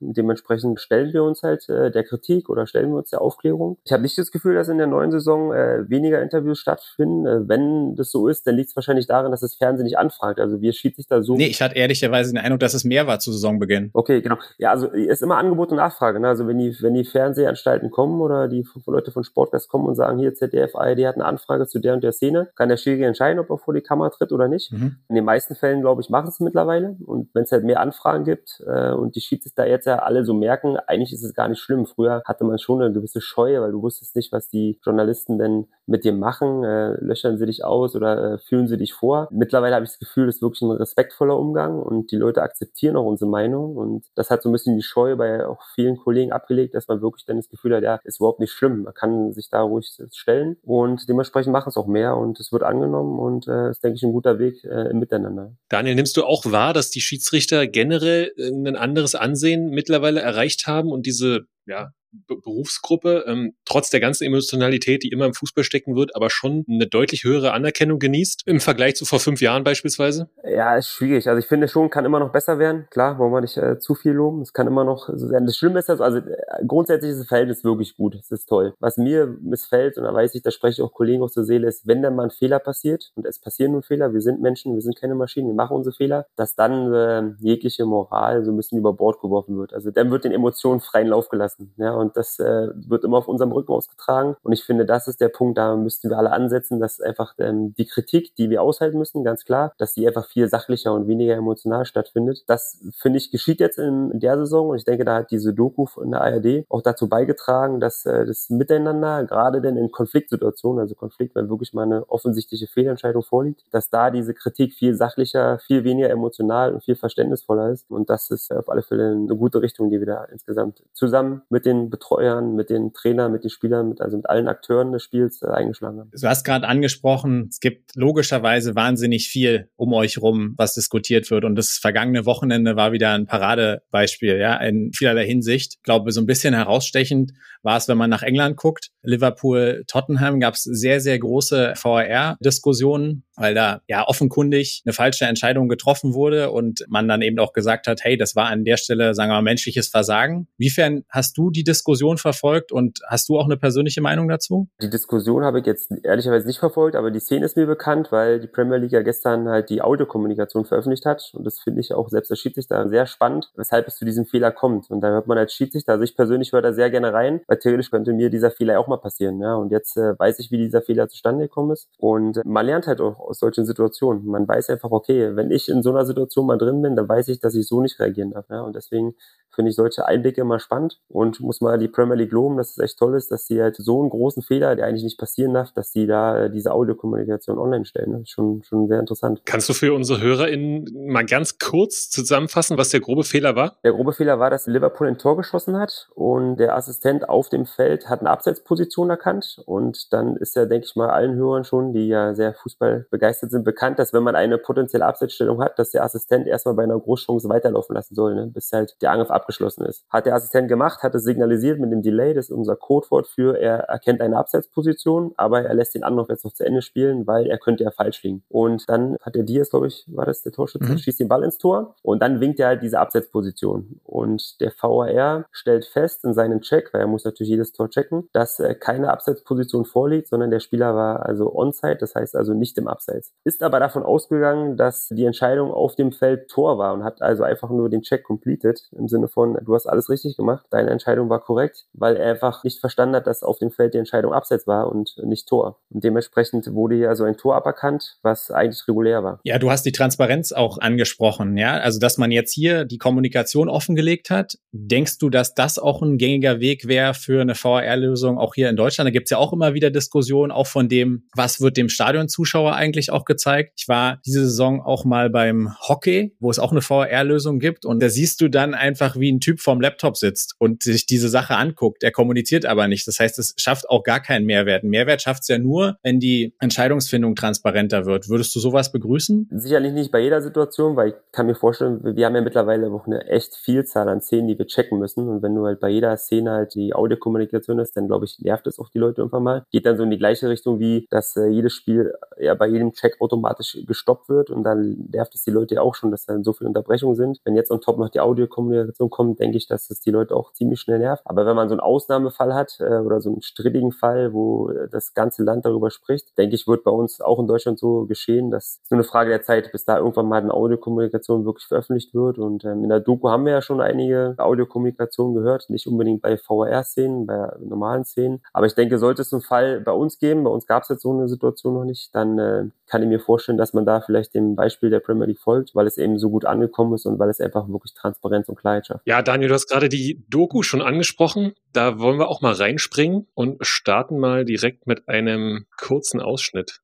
Dementsprechend stellen wir uns halt äh, der Kritik oder stellen wir uns der Aufklärung. Ich habe nicht das Gefühl, dass in der neuen Saison äh, weniger Interviews stattfinden. Äh, wenn das so ist, dann liegt es wahrscheinlich daran, dass das Fernsehen nicht anfragt. Also wir Schiedsrichter so. Nee, ich hatte ehrlicherweise den Eindruck, dass es mehr war zu Saisonbeginn. Okay, genau. Ja, also ist immer Angebot und Nachfrage. Ne? Also wenn die, wenn die Fernsehanstalten kommen oder die Leute von Sportgast kommen und sagen, hier ZDF, ARD hat eine Anfrage zu der und der Szene, kann der Schiri entscheiden, ob er vor die Kamera tritt oder nicht. Mhm. In den meisten Fällen, glaube ich, machen es mittlerweile. Und wenn es halt mehr Anfragen gibt äh, und die Schiedsrichter jetzt ja alle so merken, eigentlich ist es gar nicht schlimm. Früher hatte man schon eine gewisse Scheue, weil du wusstest nicht, was die Journalisten denn mit dir machen. Äh, löchern sie dich aus oder äh, fühlen sie dich vor. Mittlerweile habe ich das Gefühl, das ist wirklich ein respektvoller Umgang und die Leute akzeptieren auch unsere Meinung. Und das hat so ein bisschen die Scheue bei auch vielen Kollegen abgelegt, dass man wirklich dann das Gefühl hat, ja, ist überhaupt nicht schlimm. Man kann sich da ruhig stellen und dementsprechend machen es auch mehr und es wird angenommen und äh, ist, denke ich, ein guter Weg äh, im Miteinander. Daniel, nimmst du auch wahr, dass die Schiedsrichter generell äh, ein anderes Ansehen mittlerweile erreicht haben und diese ja, Berufsgruppe, ähm, trotz der ganzen Emotionalität, die immer im Fußball stecken wird, aber schon eine deutlich höhere Anerkennung genießt im Vergleich zu vor fünf Jahren beispielsweise? Ja, ist schwierig. Also ich finde schon, kann immer noch besser werden. Klar, wollen wir nicht äh, zu viel loben. Es kann immer noch so sein. Das Schlimme ist, also, also grundsätzlich ist das Verhältnis wirklich gut. Es ist toll. Was mir missfällt, und da weiß ich, da spreche ich auch Kollegen aus der Seele, ist, wenn dann mal ein Fehler passiert, und es passieren nun Fehler, wir sind Menschen, wir sind keine Maschinen, wir machen unsere Fehler, dass dann äh, jegliche Moral so ein bisschen über Bord geworfen wird. Also dann wird den Emotionen freien Lauf gelassen. Ja, und und das äh, wird immer auf unserem Rücken ausgetragen. Und ich finde, das ist der Punkt, da müssten wir alle ansetzen, dass einfach ähm, die Kritik, die wir aushalten müssen, ganz klar, dass die einfach viel sachlicher und weniger emotional stattfindet. Das finde ich geschieht jetzt in, in der Saison und ich denke, da hat diese Doku von der ARD auch dazu beigetragen, dass äh, das Miteinander, gerade denn in Konfliktsituationen, also Konflikt, wenn wirklich mal eine offensichtliche Fehlentscheidung vorliegt, dass da diese Kritik viel sachlicher, viel weniger emotional und viel verständnisvoller ist. Und das ist auf alle Fälle eine gute Richtung, die wir da insgesamt zusammen mit den Betreuern, mit den Trainern, mit den Spielern, mit, also mit allen Akteuren des Spiels äh, eingeschlagen haben. Du hast gerade angesprochen, es gibt logischerweise wahnsinnig viel um euch rum, was diskutiert wird. Und das vergangene Wochenende war wieder ein Paradebeispiel, ja, in vielerlei Hinsicht. Ich glaube, so ein bisschen herausstechend war es, wenn man nach England guckt. Liverpool, Tottenham gab es sehr, sehr große VAR-Diskussionen, weil da ja offenkundig eine falsche Entscheidung getroffen wurde und man dann eben auch gesagt hat, hey, das war an der Stelle, sagen wir mal, menschliches Versagen. Wiefern hast du die Diskussion verfolgt und hast du auch eine persönliche Meinung dazu? Die Diskussion habe ich jetzt ehrlicherweise nicht verfolgt, aber die Szene ist mir bekannt, weil die Premier League ja gestern halt die Audiokommunikation veröffentlicht hat und das finde ich auch selbst der Schiedsrichter sehr spannend, weshalb es zu diesem Fehler kommt. Und da hört man als Schiedsrichter, also ich persönlich höre da sehr gerne rein, weil theoretisch könnte mir dieser Fehler auch mal passieren. Ja? Und jetzt äh, weiß ich, wie dieser Fehler zustande gekommen ist und man lernt halt auch aus solchen Situationen. Man weiß einfach, okay, wenn ich in so einer Situation mal drin bin, dann weiß ich, dass ich so nicht reagieren darf. Ja? Und deswegen finde ich solche Einblicke immer spannend und muss mal die Premier League loben, dass es echt toll ist, dass sie halt so einen großen Fehler, der eigentlich nicht passieren darf, dass sie da äh, diese Audiokommunikation online stellen. Das ist schon, schon sehr interessant. Kannst du für unsere HörerInnen mal ganz kurz zusammenfassen, was der grobe Fehler war? Der grobe Fehler war, dass Liverpool ein Tor geschossen hat und der Assistent auf dem Feld hat eine Abseitsposition erkannt und dann ist ja, denke ich mal, allen Hörern schon, die ja sehr Fußball begeistert sind, bekannt, dass wenn man eine potenzielle Abseitsstellung hat, dass der Assistent erstmal bei einer Großchance weiterlaufen lassen soll, ne, bis halt der Angriff abgeschlossen ist. Hat der Assistent gemacht, hat es signalisiert mit dem Delay, das ist unser Codewort für, er erkennt eine Abseitsposition, aber er lässt den Anlauf jetzt noch zu Ende spielen, weil er könnte ja falsch liegen. Und dann hat der Diaz, glaube ich, war das der Torschütze, mhm. schießt den Ball ins Tor und dann winkt er halt diese Abseitsposition. Und der VAR stellt fest in seinem Check, weil er muss natürlich jedes Tor checken, dass äh, keine Abseitsposition vorliegt, sondern der Spieler war also onside, das heißt also nicht im Abseits. Ist aber davon ausgegangen, dass die Entscheidung auf dem Feld Tor war und hat also einfach nur den Check completed im Sinne von, du hast alles richtig gemacht, deine Entscheidung war korrekt, weil er einfach nicht verstanden hat, dass auf dem Feld die Entscheidung Abseits war und nicht Tor. Und dementsprechend wurde hier also ein Tor aberkannt, was eigentlich regulär war. Ja, du hast die Transparenz auch angesprochen, ja, also dass man jetzt hier die Kommunikation offengelegt hat. Denkst du, dass das auch ein gängiger Weg wäre für eine VR-Lösung auch hier in Deutschland? Da gibt's ja auch immer wieder Diskussionen, auch von dem, was wird dem Stadionzuschauer eigentlich auch gezeigt. Ich war diese Saison auch mal beim Hockey, wo es auch eine VR-Lösung gibt und da siehst du dann einfach, wie ein Typ vorm Laptop sitzt und sich diese Sache anguckt. Er kommuniziert aber nicht. Das heißt, es schafft auch gar keinen Mehrwert. Ein Mehrwert schafft es ja nur, wenn die Entscheidungsfindung transparenter wird. Würdest du sowas begrüßen? Sicherlich nicht bei jeder Situation, weil ich kann mir vorstellen, wir haben ja mittlerweile auch eine echt Vielzahl an Szenen, die wir checken müssen. Und wenn du halt bei jeder Szene halt die Audiokommunikation ist, dann glaube ich, nervt es auch die Leute irgendwann mal. Geht dann so in die gleiche Richtung wie, dass äh, jedes Spiel ja bei jedem Check automatisch gestoppt wird und dann nervt es die Leute ja auch schon, dass dann so viele Unterbrechungen sind. Wenn jetzt on top noch die Audiokommunikation kommt, denke ich, dass es die Leute auch ziemlich schnell nervt. Aber wenn man so einen Ausnahmefall hat äh, oder so einen strittigen Fall, wo äh, das ganze Land darüber spricht, denke ich, wird bei uns auch in Deutschland so geschehen. Das ist nur eine Frage der Zeit, bis da irgendwann mal eine Audiokommunikation wirklich veröffentlicht wird. Und ähm, in der Doku haben wir ja schon einige Audiokommunikationen gehört, nicht unbedingt bei VR-Szenen, bei normalen Szenen. Aber ich denke, sollte es einen Fall bei uns geben, bei uns gab es jetzt so eine Situation noch nicht, dann äh, kann ich mir vorstellen, dass man da vielleicht dem Beispiel der Premier League folgt, weil es eben so gut angekommen ist und weil es einfach wirklich Transparenz und Klarheit schafft. Ja, Daniel, du hast gerade die Doku schon angesprochen. Da wollen wir auch mal reinspringen und starten mal direkt mit einem kurzen Ausschnitt.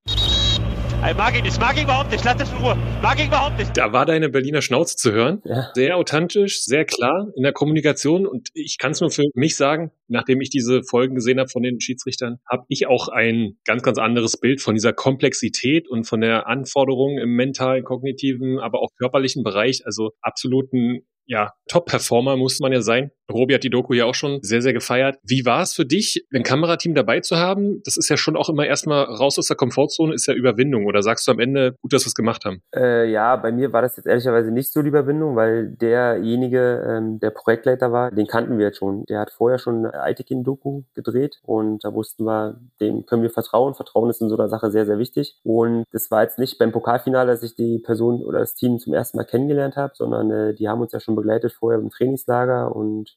Ich mag ihn nicht, mag ihn überhaupt nicht, lass es in Ruhe, mag ihn überhaupt nicht. Da war deine Berliner Schnauze zu hören. Ja. Sehr authentisch, sehr klar in der Kommunikation und ich kann es nur für mich sagen, nachdem ich diese Folgen gesehen habe von den Schiedsrichtern, habe ich auch ein ganz, ganz anderes Bild von dieser Komplexität und von der Anforderung im mentalen, kognitiven, aber auch körperlichen Bereich. Also absoluten ja, Top-Performer muss man ja sein. Robi hat die Doku ja auch schon sehr, sehr gefeiert. Wie war es für dich, ein Kamerateam dabei zu haben? Das ist ja schon auch immer erstmal raus aus der Komfortzone, ist ja Überwindung. Oder sagst du am Ende, gut, dass wir es gemacht haben? Äh, ja, bei mir war das jetzt ehrlicherweise nicht so die Überwindung, weil derjenige, ähm, der Projektleiter war, den kannten wir jetzt schon. Der hat vorher schon eine Aitekin-Doku gedreht und da wussten wir, dem können wir vertrauen. Vertrauen ist in so einer Sache sehr, sehr wichtig. Und das war jetzt nicht beim Pokalfinale, dass ich die Person oder das Team zum ersten Mal kennengelernt habe, sondern äh, die haben uns ja schon begleitet vorher im Trainingslager und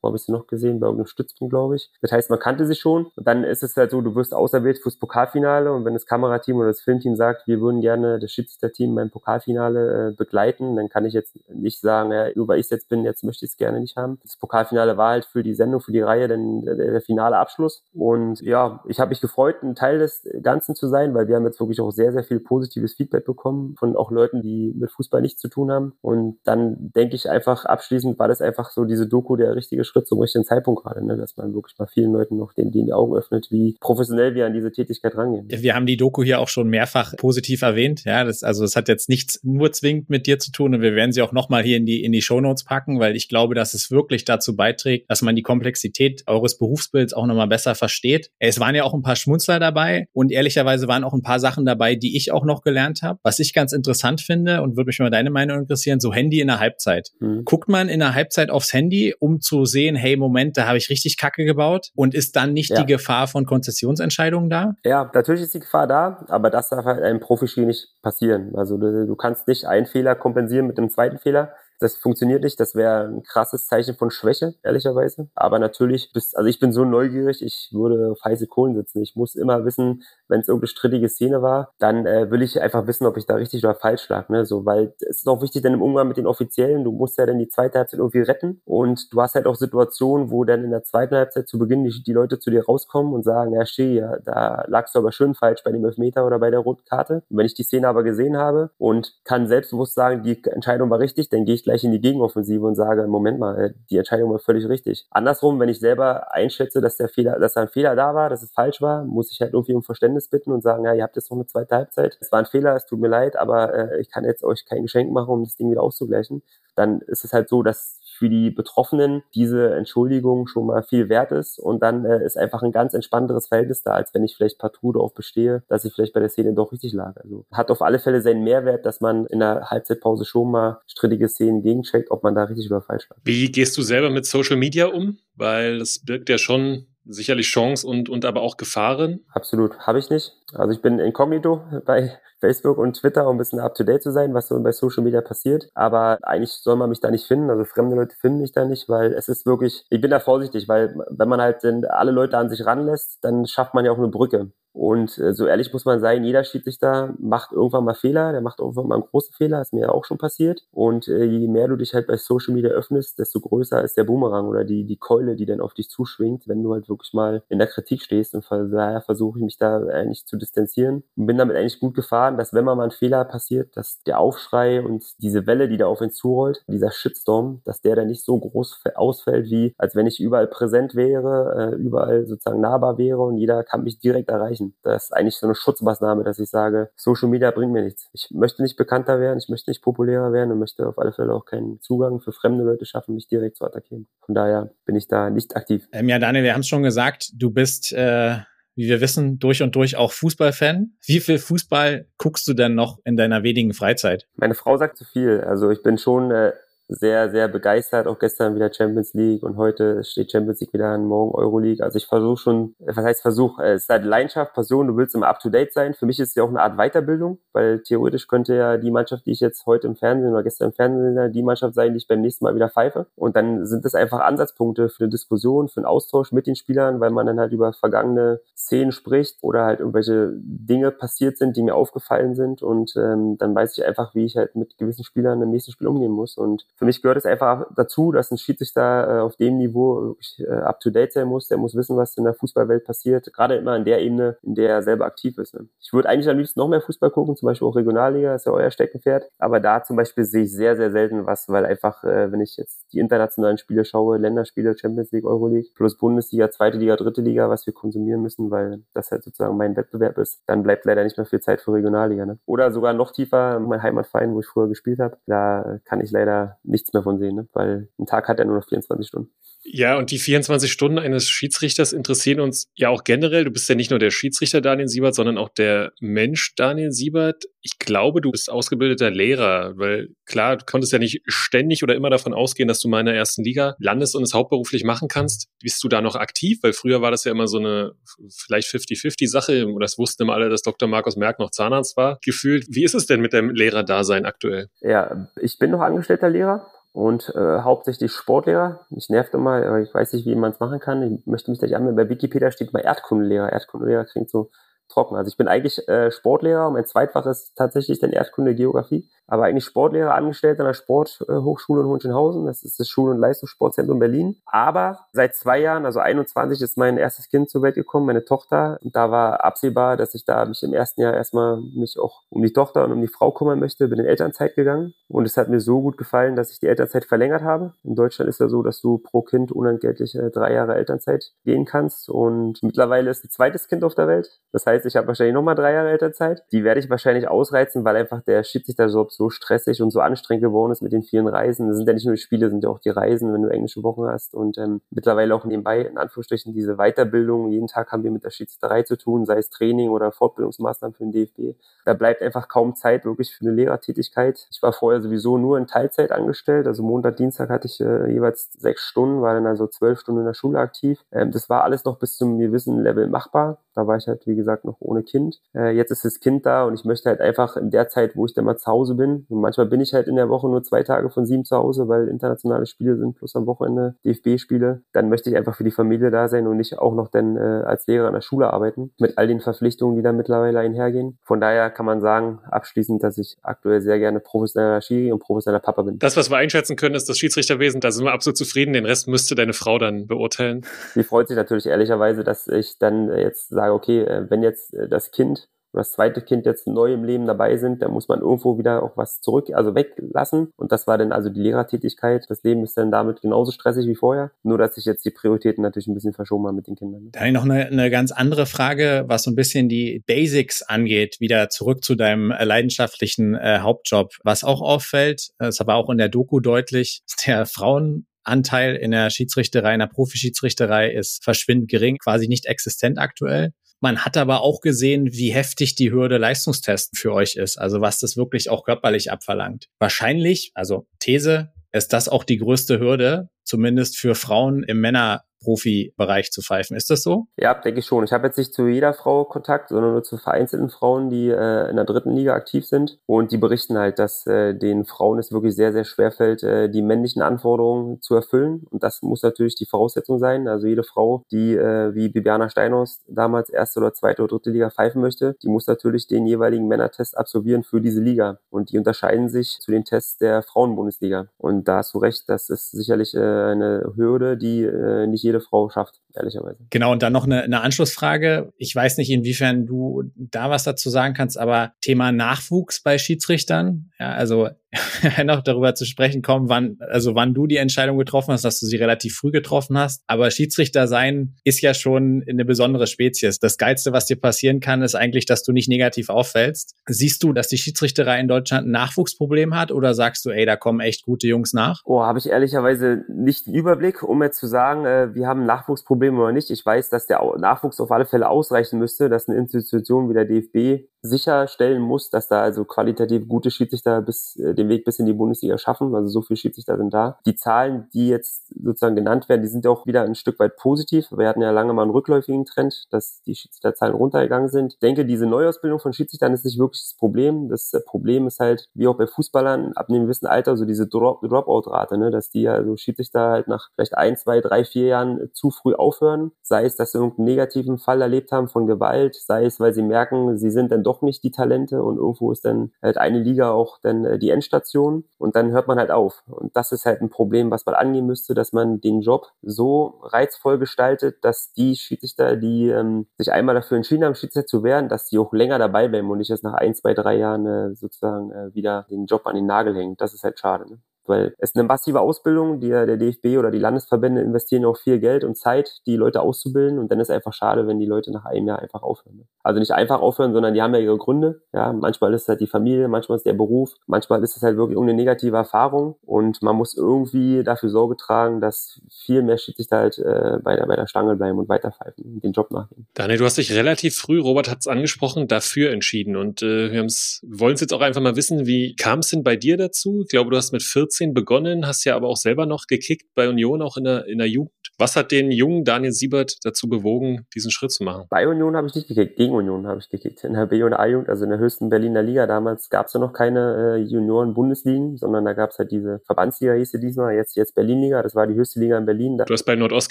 wo habe ich sie noch gesehen? Bei irgendeinem Stützpunkt, glaube ich. Das heißt, man kannte sich schon. Und dann ist es halt so, du wirst auserwählt fürs Pokalfinale und wenn das Kamerateam oder das Filmteam sagt, wir würden gerne das Schiedsrichterteam beim Pokalfinale äh, begleiten, dann kann ich jetzt nicht sagen, ja, nur weil ich jetzt bin, jetzt möchte ich es gerne nicht haben. Das Pokalfinale war halt für die Sendung, für die Reihe dann der, der finale Abschluss. Und ja, ich habe mich gefreut, ein Teil des Ganzen zu sein, weil wir haben jetzt wirklich auch sehr, sehr viel positives Feedback bekommen von auch Leuten, die mit Fußball nichts zu tun haben. Und dann denke ich einfach, abschließend war das einfach so diese Doku der richtige Schritt zum richtigen Zeitpunkt gerade, ne? dass man wirklich mal vielen Leuten noch den, denen die Augen öffnet, wie professionell wir an diese Tätigkeit rangehen. Wir haben die Doku hier auch schon mehrfach positiv erwähnt. Ja, das, also es hat jetzt nichts nur zwingend mit dir zu tun und wir werden sie auch nochmal hier in die, in die Shownotes packen, weil ich glaube, dass es wirklich dazu beiträgt, dass man die Komplexität eures Berufsbilds auch nochmal besser versteht. Es waren ja auch ein paar Schmunzler dabei und ehrlicherweise waren auch ein paar Sachen dabei, die ich auch noch gelernt habe. Was ich ganz interessant finde und würde mich mal deine Meinung interessieren, so Handy in der Halbzeit. Mhm. Guckt man in der Halbzeit aufs Handy, um zu sehen, hey, Moment, da habe ich richtig Kacke gebaut und ist dann nicht ja. die Gefahr von Konzessionsentscheidungen da? Ja, natürlich ist die Gefahr da, aber das darf halt einem Profispiel nicht passieren. Also du, du kannst nicht einen Fehler kompensieren mit dem zweiten Fehler. Das funktioniert nicht. Das wäre ein krasses Zeichen von Schwäche, ehrlicherweise. Aber natürlich, bist, also ich bin so neugierig, ich würde auf heiße Kohlen sitzen. Ich muss immer wissen, wenn es irgendeine strittige Szene war, dann äh, will ich einfach wissen, ob ich da richtig oder falsch lag. Ne? So, weil es ist auch wichtig, dann im Umgang mit den Offiziellen, du musst ja dann die zweite Halbzeit irgendwie retten. Und du hast halt auch Situationen, wo dann in der zweiten Halbzeit zu Beginn die, die Leute zu dir rauskommen und sagen, ja, Schee, ja, da lagst du aber schön falsch bei dem Elfmeter oder bei der roten Karte. Und wenn ich die Szene aber gesehen habe und kann selbstbewusst sagen, die Entscheidung war richtig, dann gehe ich gleich in die Gegenoffensive und sage, Moment mal, äh, die Entscheidung war völlig richtig. Andersrum, wenn ich selber einschätze, dass der Fehler, dass da ein Fehler da war, dass es falsch war, muss ich halt irgendwie um Verständnis bitten und sagen, ja, ihr habt jetzt noch eine zweite Halbzeit. Es war ein Fehler, es tut mir leid, aber äh, ich kann jetzt euch kein Geschenk machen, um das Ding wieder auszugleichen. Dann ist es halt so, dass für die Betroffenen diese Entschuldigung schon mal viel wert ist und dann äh, ist einfach ein ganz entspannteres Verhältnis da, als wenn ich vielleicht partout darauf bestehe, dass ich vielleicht bei der Szene doch richtig lag. Also hat auf alle Fälle seinen Mehrwert, dass man in der Halbzeitpause schon mal strittige Szenen gegencheckt, ob man da richtig oder falsch lag. Wie gehst du selber mit Social Media um? Weil das birgt ja schon sicherlich Chance und, und aber auch Gefahren. Absolut, habe ich nicht. Also ich bin inkognito bei Facebook und Twitter, um ein bisschen up-to-date zu sein, was so bei Social Media passiert. Aber eigentlich soll man mich da nicht finden. Also fremde Leute finden mich da nicht, weil es ist wirklich, ich bin da vorsichtig, weil wenn man halt alle Leute an sich ranlässt, dann schafft man ja auch eine Brücke. Und äh, so ehrlich muss man sein, jeder Schiedsrichter macht irgendwann mal Fehler, der macht irgendwann mal einen großen Fehler, ist mir ja auch schon passiert. Und äh, je mehr du dich halt bei Social Media öffnest, desto größer ist der Boomerang oder die, die Keule, die dann auf dich zuschwingt, wenn du halt wirklich mal in der Kritik stehst. Und von daher versuche ich mich da eigentlich zu distanzieren und bin damit eigentlich gut gefahren, dass wenn mal ein Fehler passiert, dass der Aufschrei und diese Welle, die da auf ihn zurollt, dieser Shitstorm, dass der dann nicht so groß ausfällt, wie als wenn ich überall präsent wäre, äh, überall sozusagen nahbar wäre und jeder kann mich direkt erreichen erreichen. Das ist eigentlich so eine Schutzmaßnahme, dass ich sage, Social Media bringt mir nichts. Ich möchte nicht bekannter werden, ich möchte nicht populärer werden und möchte auf alle Fälle auch keinen Zugang für fremde Leute schaffen, mich direkt zu attackieren. Von daher bin ich da nicht aktiv. Ähm, ja, Daniel, wir haben es schon gesagt, du bist äh wie wir wissen, durch und durch auch Fußballfan. Wie viel Fußball guckst du denn noch in deiner wenigen Freizeit? Meine Frau sagt zu viel. Also ich bin schon äh, sehr, sehr begeistert. Auch gestern wieder Champions League und heute steht Champions League wieder an, morgen Euroleague. Also ich versuche schon, was heißt Versuch? Es ist halt Leidenschaft, Passion, du willst immer up-to-date sein. Für mich ist es ja auch eine Art Weiterbildung, weil theoretisch könnte ja die Mannschaft, die ich jetzt heute im Fernsehen oder gestern im Fernsehen die Mannschaft sein, die ich beim nächsten Mal wieder pfeife. Und dann sind das einfach Ansatzpunkte für eine Diskussion, für einen Austausch mit den Spielern, weil man dann halt über vergangene Szenen spricht oder halt irgendwelche Dinge passiert sind, die mir aufgefallen sind. Und ähm, dann weiß ich einfach, wie ich halt mit gewissen Spielern im nächsten Spiel umgehen muss. Und für mich gehört es einfach dazu, dass ein Schiedsrichter äh, auf dem Niveau äh, up-to-date sein muss. Der muss wissen, was in der Fußballwelt passiert. Gerade immer in der Ebene, in der er selber aktiv ist. Ne? Ich würde eigentlich am liebsten noch mehr Fußball gucken, zum Beispiel auch Regionalliga, ist ja euer Steckenpferd. Aber da zum Beispiel sehe ich sehr, sehr selten was, weil einfach, äh, wenn ich jetzt die internationalen Spiele schaue, Länderspiele, Champions League, Euroleague, plus Bundesliga, zweite Liga, dritte Liga, was wir konsumieren müssen, weil das halt sozusagen mein Wettbewerb ist, dann bleibt leider nicht mehr viel Zeit für Regionalliga. Ne? Oder sogar noch tiefer, mein Heimatverein, wo ich früher gespielt habe, da kann ich leider nichts mehr von sehen, ne? weil ein Tag hat ja nur noch 24 Stunden. Ja, und die 24 Stunden eines Schiedsrichters interessieren uns ja auch generell. Du bist ja nicht nur der Schiedsrichter Daniel Siebert, sondern auch der Mensch Daniel Siebert. Ich glaube, du bist ausgebildeter Lehrer, weil klar, du konntest ja nicht ständig oder immer davon ausgehen, dass du mal in der ersten Liga landest und es hauptberuflich machen kannst. Bist du da noch aktiv? Weil früher war das ja immer so eine vielleicht 50-50 Sache. Das wussten immer alle, dass Dr. Markus Merck noch Zahnarzt war, gefühlt. Wie ist es denn mit dem Lehrerdasein aktuell? Ja, ich bin noch angestellter Lehrer und äh, hauptsächlich Sportlehrer. Ich nervt immer, aber ich weiß nicht, wie man es machen kann. Ich möchte mich gleich anmelden. Bei Wikipedia steht mal Erdkundelehrer. Erdkundelehrer klingt so trocken. Also ich bin eigentlich äh, Sportlehrer, mein Zweitfach ist tatsächlich dann Erdkunde Geografie, aber eigentlich Sportlehrer angestellt an der Sporthochschule in Hohenschönhausen. Das ist das Schul- und Leistungssportzentrum Berlin. Aber seit zwei Jahren, also 21, ist mein erstes Kind zur Welt gekommen, meine Tochter. Und da war absehbar, dass ich da mich im ersten Jahr erstmal mich auch um die Tochter und um die Frau kümmern möchte. Bin in Elternzeit gegangen und es hat mir so gut gefallen, dass ich die Elternzeit verlängert habe. In Deutschland ist ja so, dass du pro Kind unentgeltlich drei Jahre Elternzeit gehen kannst und mittlerweile ist ein zweites Kind auf der Welt. Das heißt, ich habe wahrscheinlich nochmal drei Jahre Elternzeit. Die werde ich wahrscheinlich ausreizen, weil einfach der Schiedsrichterjob so stressig und so anstrengend geworden ist mit den vielen Reisen. Das sind ja nicht nur die Spiele, sind ja auch die Reisen, wenn du englische Wochen hast und ähm, mittlerweile auch nebenbei, in Anführungsstrichen, diese Weiterbildung. Jeden Tag haben wir mit der Schiedsrichterei zu tun, sei es Training oder Fortbildungsmaßnahmen für den DFB. Da bleibt einfach kaum Zeit wirklich für eine Lehrertätigkeit. Ich war vorher sowieso nur in Teilzeit angestellt. Also Montag, Dienstag hatte ich äh, jeweils sechs Stunden, war dann also zwölf Stunden in der Schule aktiv. Ähm, das war alles noch bis zum gewissen Level machbar. Da war ich halt, wie gesagt, noch ohne Kind. Äh, jetzt ist das Kind da und ich möchte halt einfach in der Zeit, wo ich dann mal zu Hause bin, und manchmal bin ich halt in der Woche nur zwei Tage von sieben zu Hause, weil internationale Spiele sind, plus am Wochenende DFB-Spiele, dann möchte ich einfach für die Familie da sein und nicht auch noch dann äh, als Lehrer an der Schule arbeiten, mit all den Verpflichtungen, die da mittlerweile einhergehen. Von daher kann man sagen, abschließend, dass ich aktuell sehr gerne professioneller Schiri und professioneller Papa bin. Das, was wir einschätzen können, ist das Schiedsrichterwesen. Da sind wir absolut zufrieden. Den Rest müsste deine Frau dann beurteilen. Sie freut sich natürlich ehrlicherweise, dass ich dann jetzt sage, okay, äh, wenn jetzt äh, das Kind oder das zweite Kind jetzt neu im Leben dabei sind, dann muss man irgendwo wieder auch was zurück, also weglassen. Und das war dann also die Lehrertätigkeit. Das Leben ist dann damit genauso stressig wie vorher. Nur, dass sich jetzt die Prioritäten natürlich ein bisschen verschoben haben mit den Kindern. Da habe ich noch eine, eine ganz andere Frage, was so ein bisschen die Basics angeht. Wieder zurück zu deinem äh, leidenschaftlichen äh, Hauptjob. Was auch auffällt, das war auch in der Doku deutlich, der Frauen Anteil in der Schiedsrichterei, in der Profischiedsrichterei ist verschwindend gering, quasi nicht existent aktuell. Man hat aber auch gesehen, wie heftig die Hürde Leistungstesten für euch ist, also was das wirklich auch körperlich abverlangt. Wahrscheinlich, also These, ist das auch die größte Hürde, zumindest für Frauen im Männer Profibereich zu pfeifen. Ist das so? Ja, denke ich schon. Ich habe jetzt nicht zu jeder Frau Kontakt, sondern nur zu vereinzelten Frauen, die äh, in der dritten Liga aktiv sind. Und die berichten halt, dass äh, den Frauen es wirklich sehr, sehr schwer fällt, äh, die männlichen Anforderungen zu erfüllen. Und das muss natürlich die Voraussetzung sein. Also jede Frau, die äh, wie Bibiana Steinhaus damals erste oder zweite oder dritte Liga pfeifen möchte, die muss natürlich den jeweiligen Männertest absolvieren für diese Liga. Und die unterscheiden sich zu den Tests der Frauenbundesliga. Und da hast du recht, das ist sicherlich äh, eine Hürde, die äh, nicht jede Frau schafft, ehrlicherweise. Genau, und dann noch eine, eine Anschlussfrage. Ich weiß nicht, inwiefern du da was dazu sagen kannst, aber Thema Nachwuchs bei Schiedsrichtern. Ja, also (laughs) noch darüber zu sprechen kommen, wann, also wann du die Entscheidung getroffen hast, dass du sie relativ früh getroffen hast. Aber Schiedsrichter sein ist ja schon eine besondere Spezies. Das Geilste, was dir passieren kann, ist eigentlich, dass du nicht negativ auffällst. Siehst du, dass die Schiedsrichterei in Deutschland ein Nachwuchsproblem hat oder sagst du, ey, da kommen echt gute Jungs nach? Oh, habe ich ehrlicherweise nicht den Überblick, um jetzt zu sagen, äh, wir haben ein Nachwuchsproblem oder nicht. Ich weiß, dass der Nachwuchs auf alle Fälle ausreichen müsste, dass eine Institution wie der DFB sicherstellen muss, dass da also qualitativ gute Schiedsrichter bis äh, den Weg bis in die Bundesliga schaffen. Also so viele Schiedsrichter sind da. Die Zahlen, die jetzt sozusagen genannt werden, die sind auch wieder ein Stück weit positiv. Wir hatten ja lange mal einen rückläufigen Trend, dass die Schiedsrichterzahlen runtergegangen sind. Ich denke, diese Neuausbildung von Schiedsrichtern ist nicht wirklich das Problem. Das Problem ist halt, wie auch bei Fußballern, ab einem gewissen Alter, so diese Drop Dropout-Rate, ne? dass die also Schiedsrichter halt nach vielleicht ein, zwei, drei, vier Jahren zu früh aufhören. Sei es, dass sie irgendeinen negativen Fall erlebt haben von Gewalt, sei es, weil sie merken, sie sind dann doch nicht die Talente und irgendwo ist dann halt eine Liga auch dann äh, die Endstation und dann hört man halt auf. Und das ist halt ein Problem, was man angehen müsste, dass man den Job so reizvoll gestaltet, dass die Schiedsrichter, die ähm, sich einmal dafür entschieden haben, Schiedsrichter zu werden, dass die auch länger dabei bleiben und nicht erst nach ein, zwei, drei Jahren äh, sozusagen äh, wieder den Job an den Nagel hängen. Das ist halt schade. Ne? Weil es eine massive Ausbildung, die der DFB oder die Landesverbände investieren auch viel Geld und Zeit, die Leute auszubilden und dann ist einfach schade, wenn die Leute nach einem Jahr einfach aufhören. Ne? Also nicht einfach aufhören, sondern die haben ja ihre Gründe. Ja, manchmal ist es halt die Familie, manchmal ist der Beruf, manchmal ist es halt wirklich irgendeine negative Erfahrung und man muss irgendwie dafür Sorge tragen, dass viel mehr Schiedsrichter halt äh, bei, der, bei der Stange bleiben und weiterpfeifen und den Job nachgehen. Daniel, du hast dich relativ früh, Robert hat es angesprochen, dafür entschieden und äh, wir wollen es jetzt auch einfach mal wissen, wie kam es denn bei dir dazu? Ich glaube, du hast mit 14 begonnen, hast ja aber auch selber noch gekickt bei Union, auch in der, in der Jugend. Was hat den jungen Daniel Siebert dazu bewogen, diesen Schritt zu machen? Bei Union habe ich nicht gekickt, gegen Union habe ich gekickt. In der B- und A-Jugend, also in der höchsten Berliner Liga damals, gab es ja noch keine äh, Junioren-Bundesligen, sondern da gab es halt diese Verbandsliga, hieß sie diesmal, jetzt, jetzt Berlin-Liga, das war die höchste Liga in Berlin. Da, Du hast bei Nordost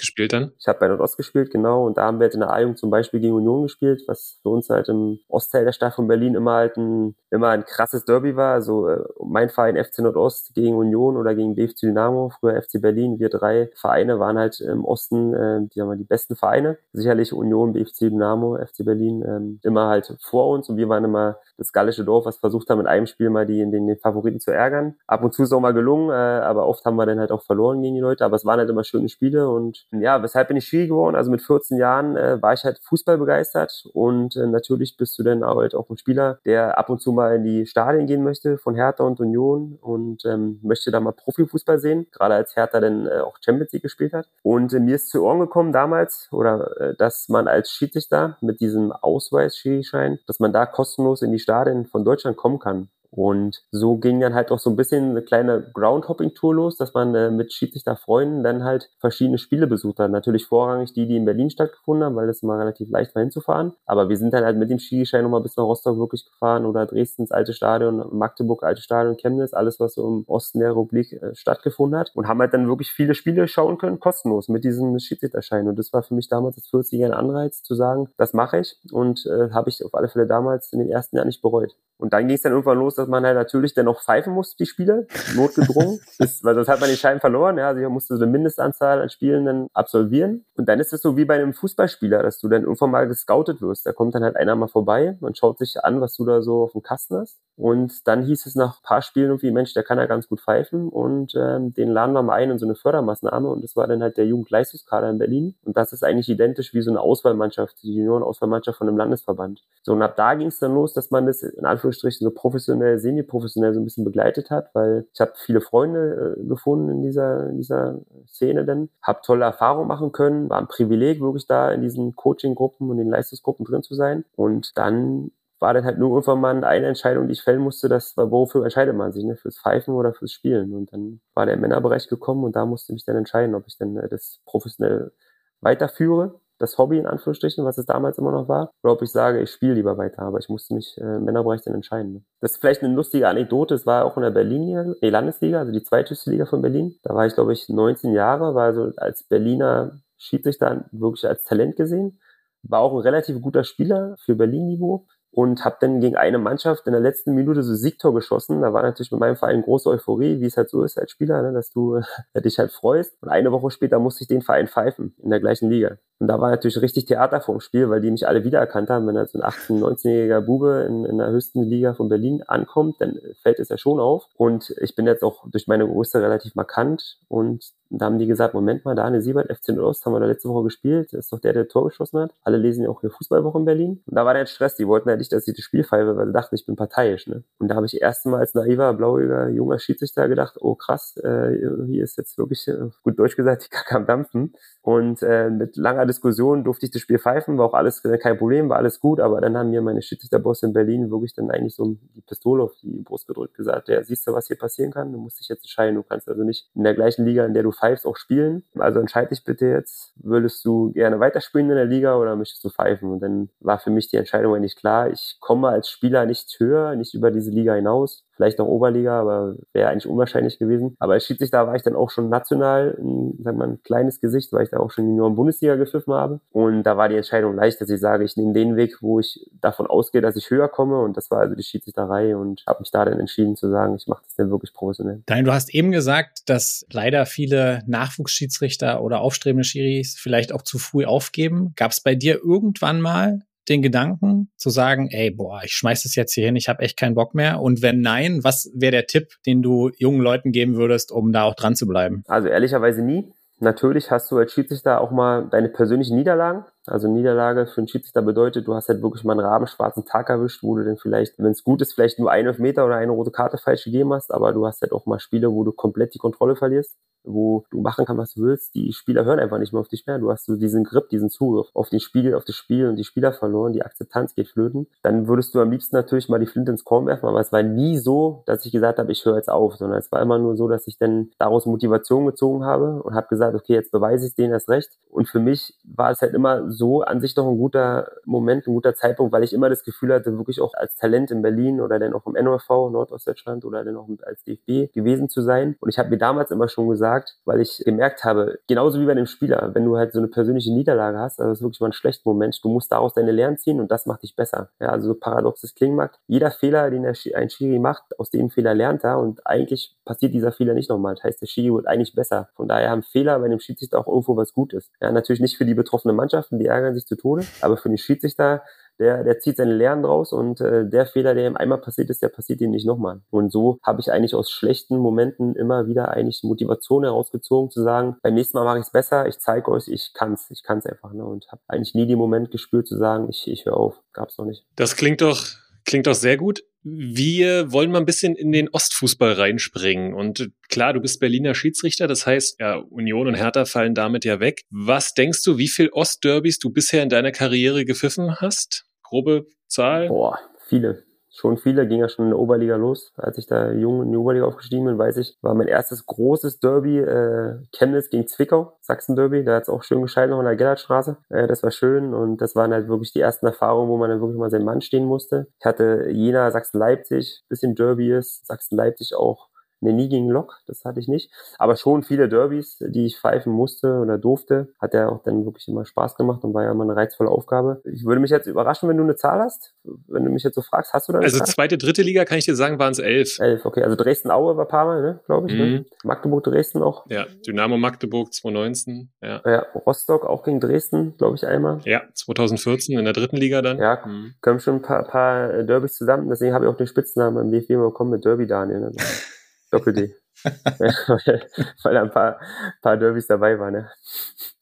gespielt dann? ich habe bei Nordost gespielt, genau, und da haben wir halt in der A-Jugend zum Beispiel gegen Union gespielt, was für uns halt im Ostteil der Stadt von Berlin immer halt ein, immer ein krasses Derby war. Also äh, mein Verein FC Nordost gegen Union oder gegen BFC Dynamo, früher FC Berlin, wir drei Vereine waren halt im Osten äh, die, haben wir die besten Vereine. Sicherlich Union, BFC Dynamo, FC Berlin, ähm, immer halt vor uns und wir waren immer das gallische Dorf, was versucht haben, in einem Spiel mal die, den, den Favoriten zu ärgern. Ab und zu ist auch mal gelungen, äh, aber oft haben wir dann halt auch verloren gegen die Leute. Aber es waren halt immer schöne Spiele und ja, weshalb bin ich Schiri geworden? Also mit 14 Jahren äh, war ich halt Fußball begeistert und äh, natürlich bist du dann halt auch ein Spieler, der ab und zu mal in die Stadien gehen möchte von Hertha und Union und ähm, möchte da mal Profifußball sehen, gerade als Hertha dann äh, auch Champions League gespielt hat. Und äh, mir ist zu Ohren gekommen damals, oder äh, dass man als Schiedsrichter mit diesem Ausweis-Schiri-Schein, dass man da kostenlos in die Stadien von Deutschland kommen kann. Und so ging dann halt auch so ein bisschen eine kleine Groundhopping-Tour los, dass man äh, mit Schiedsrichterfreunden dann halt verschiedene Spiele besucht hat. Natürlich vorrangig die, die in Berlin stattgefunden haben, weil das immer relativ leicht war hinzufahren. Aber wir sind dann halt mit dem Skischein nochmal bis nach Rostock wirklich gefahren oder Dresdens alte Stadion, Magdeburg alte Stadion, Chemnitz, alles was so im Osten der Republik äh, stattgefunden hat. Und haben halt dann wirklich viele Spiele schauen können, kostenlos mit diesem Schiedsrichterschein. Und das war für mich damals als 40er ein Anreiz zu sagen, das mache ich. Und äh, habe ich auf alle Fälle damals in den ersten Jahren nicht bereut. Und dann ging es dann irgendwann los, dass man halt natürlich dann noch pfeifen musste, die Spiele, notgedrungen, (laughs) bis, weil sonst hat man die Schein verloren, ja, also man musste so eine Mindestanzahl an Spielen dann absolvieren. Und dann ist es so wie bei einem Fußballspieler, dass du dann irgendwann mal gescoutet wirst. Da kommt dann halt einer mal vorbei und schaut sich an, was du da so auf dem Kasten hast. Und dann hieß es nach ein paar Spielen irgendwie, Mensch, der kann ja ganz gut pfeifen und ähm, den laden wir mal ein in so eine Fördermaßnahme und das war dann halt der Jugendleistungskader in Berlin. Und das ist eigentlich identisch wie so eine Auswahlmannschaft, die Juniorenauswahlmannschaft von einem Landesverband. So, und ab da ging es dann los, dass man das in Anführungsstrichen so professionell, semi-professionell so ein bisschen begleitet hat, weil ich habe viele Freunde äh, gefunden in dieser, in dieser Szene dann, habe tolle Erfahrungen machen können, war ein Privileg, wirklich da in diesen Coaching-Gruppen und den Leistungsgruppen drin zu sein. Und dann war dann halt nur irgendwann mal eine Entscheidung, die ich fällen musste, das war, wofür entscheidet man sich, ne? fürs Pfeifen oder fürs Spielen. Und dann war der Männerbereich gekommen und da musste ich mich dann entscheiden, ob ich dann äh, das professionell weiterführe, das Hobby in Anführungsstrichen, was es damals immer noch war, oder ob ich sage, ich spiele lieber weiter. Aber ich musste mich äh, im Männerbereich dann entscheiden. Ne? Das ist vielleicht eine lustige Anekdote, es war auch in der Berlin-Liga, nee, Landesliga, also die zweithöchste Liga von Berlin. Da war ich, glaube ich, 19 Jahre, war also als Berliner Schiedsrichter wirklich als Talent gesehen. War auch ein relativ guter Spieler für Berlin-Niveau und habe dann gegen eine Mannschaft in der letzten Minute so Siegtor geschossen. Da war natürlich mit meinem Verein große Euphorie, wie es halt so ist als Spieler, ne, dass du (laughs) dich halt freust. Und eine Woche später musste ich den Verein pfeifen in der gleichen Liga. Und da war natürlich richtig Theater vorm Spiel, weil die mich alle wiedererkannt haben. Wenn halt so ein 18-, 19-jähriger Bube in, in der höchsten Liga von Berlin ankommt, dann fällt es ja schon auf. Und ich bin jetzt auch durch meine Größe relativ markant. Und da haben die gesagt, Moment mal, Daniel Siebert, FC Ost, haben wir da letzte Woche gespielt. Das ist doch der, der Tor geschossen hat. Alle lesen ja auch hier Fußballwoche in Berlin. Und da war der Stress. Die wollten ja nicht, dass ich das Spiel pfeife, weil sie dachten, ich bin parteiisch. Ne? Und da habe ich erstmal als naiver, blauiger, junger Schiedsrichter gedacht, oh krass, äh, hier ist jetzt wirklich, äh, gut Deutsch gesagt, die Kacke am Dampfen. Und äh, mit langer Diskussion durfte ich das Spiel pfeifen, war auch alles kein Problem, war alles gut, aber dann haben mir meine Schiedsrichterbosse in Berlin wirklich dann eigentlich so die Pistole auf die Brust gedrückt, gesagt, ja, siehst du, was hier passieren kann? Du musst dich jetzt entscheiden, du kannst also nicht in der gleichen Liga, in der du pfeifst, auch spielen. Also entscheide dich bitte jetzt, würdest du gerne weiterspielen in der Liga oder möchtest du pfeifen? Und dann war für mich die Entscheidung eigentlich klar, ich komme als Spieler nicht höher, nicht über diese Liga hinaus, vielleicht noch Oberliga, aber wäre eigentlich unwahrscheinlich gewesen. Aber als Schiedsrichter war ich dann auch schon national, ein, sag mal, ein kleines Gesicht, weil ich da auch schon in Bundesliga gepfiffen habe. Und da war die Entscheidung leicht, dass ich sage, ich nehme den Weg, wo ich davon ausgehe, dass ich höher komme. Und das war also die Schiedsrichterei und habe mich da dann entschieden zu sagen, ich mache das dann wirklich professionell. Dein, du hast eben gesagt, dass leider viele Nachwuchsschiedsrichter oder aufstrebende Schiris vielleicht auch zu früh aufgeben. Gab es bei dir irgendwann mal den Gedanken zu sagen, ey, boah, ich schmeiß das jetzt hier hin, ich habe echt keinen Bock mehr? Und wenn nein, was wäre der Tipp, den du jungen Leuten geben würdest, um da auch dran zu bleiben? Also ehrlicherweise nie. Natürlich hast du als Schiedsrichter auch mal deine persönlichen Niederlagen. Also Niederlage für einen Schiedsrichter bedeutet, du hast halt wirklich mal einen rabenschwarzen Tag erwischt, wo du dann vielleicht, wenn es gut ist, vielleicht nur einen Meter oder eine rote Karte falsch gegeben hast, aber du hast halt auch mal Spiele, wo du komplett die Kontrolle verlierst, wo du machen kannst, was du willst. Die Spieler hören einfach nicht mehr auf dich mehr. Du hast so diesen Grip, diesen Zugriff auf den Spiel, auf das Spiel und die Spieler verloren, die Akzeptanz geht flöten. Dann würdest du am liebsten natürlich mal die Flinte ins Korn werfen, aber es war nie so, dass ich gesagt habe, ich höre jetzt auf, sondern es war immer nur so, dass ich dann daraus Motivation gezogen habe und habe gesagt, okay, jetzt beweise ich denen erst recht. Und für mich war es halt immer so an sich doch ein guter Moment, ein guter Zeitpunkt, weil ich immer das Gefühl hatte, wirklich auch als Talent in Berlin oder dann auch im NOV, Nordostdeutschland oder dann auch als DFB gewesen zu sein. Und ich habe mir damals immer schon gesagt, weil ich gemerkt habe, genauso wie bei dem Spieler, wenn du halt so eine persönliche Niederlage hast, also das ist wirklich mal ein schlechter Moment, du musst daraus deine Lehren ziehen und das macht dich besser. Ja, also so paradox das klingen mag, jeder Fehler, den ein Schiri macht, aus dem Fehler lernt er und eigentlich passiert dieser Fehler nicht nochmal. Das heißt, der Schiri wird eigentlich besser. Von daher haben Fehler bei dem Schiedsrichter auch irgendwo was Gutes. Ja, natürlich nicht für die betroffenen Mannschaften, die ärgern sich zu Tode, aber für den Schiedsrichter der, der zieht seine Lehren draus und äh, der Fehler, der ihm einmal passiert ist, der passiert ihm nicht nochmal. Und so habe ich eigentlich aus schlechten Momenten immer wieder eigentlich Motivation herausgezogen, zu sagen, beim nächsten Mal mache ich es besser, ich zeige euch, ich kann's, ich kann's einfach. Ne? Und habe eigentlich nie den Moment gespürt zu sagen, ich, ich höre auf. Gab's noch nicht. Das klingt doch Klingt doch sehr gut. Wir wollen mal ein bisschen in den Ostfußball reinspringen. Und klar, du bist Berliner Schiedsrichter, das heißt, ja, Union und Hertha fallen damit ja weg. Was denkst du, wie viel Ostderbys du bisher in deiner Karriere gepfiffen hast? Grobe Zahl? Boah, viele. Schon viele, ging ja schon in der Oberliga los. Als ich da jung in die Oberliga aufgestiegen bin, weiß ich, war mein erstes großes Derby äh, Chemnitz gegen Zwickau, Sachsen-Derby. Da hat es auch schön gescheit noch in der Gellertstraße. Äh, das war schön und das waren halt wirklich die ersten Erfahrungen, wo man dann wirklich mal seinen Mann stehen musste. Ich hatte Jena, Sachsen-Leipzig, bisschen Derby ist, Sachsen-Leipzig auch Ne, nie gegen Lok, das hatte ich nicht. Aber schon viele Derbys, die ich pfeifen musste oder durfte. Hat ja auch dann wirklich immer Spaß gemacht und war ja immer eine reizvolle Aufgabe. Ich würde mich jetzt überraschen, wenn du eine Zahl hast. Wenn du mich jetzt so fragst, hast du da eine Also Zahl? zweite, dritte Liga kann ich dir sagen, waren es elf. Elf, okay. Also Dresden-Aue war ein paar Mal, ne, glaube ich. Ne? Mhm. Magdeburg-Dresden auch. Ja, Dynamo Magdeburg 2019. Ja, Ja, Rostock auch gegen Dresden, glaube ich, einmal. ja 2014 in der dritten Liga dann. Ja, Mhm. kommen schon ein paar, paar Derbys zusammen. Deswegen habe ich auch den Spitznamen im DFB bekommen mit Derby Daniel. Ne? (laughs) Doppel-D. (laughs) weil, weil da ein paar, paar Derbys dabei waren. Ne?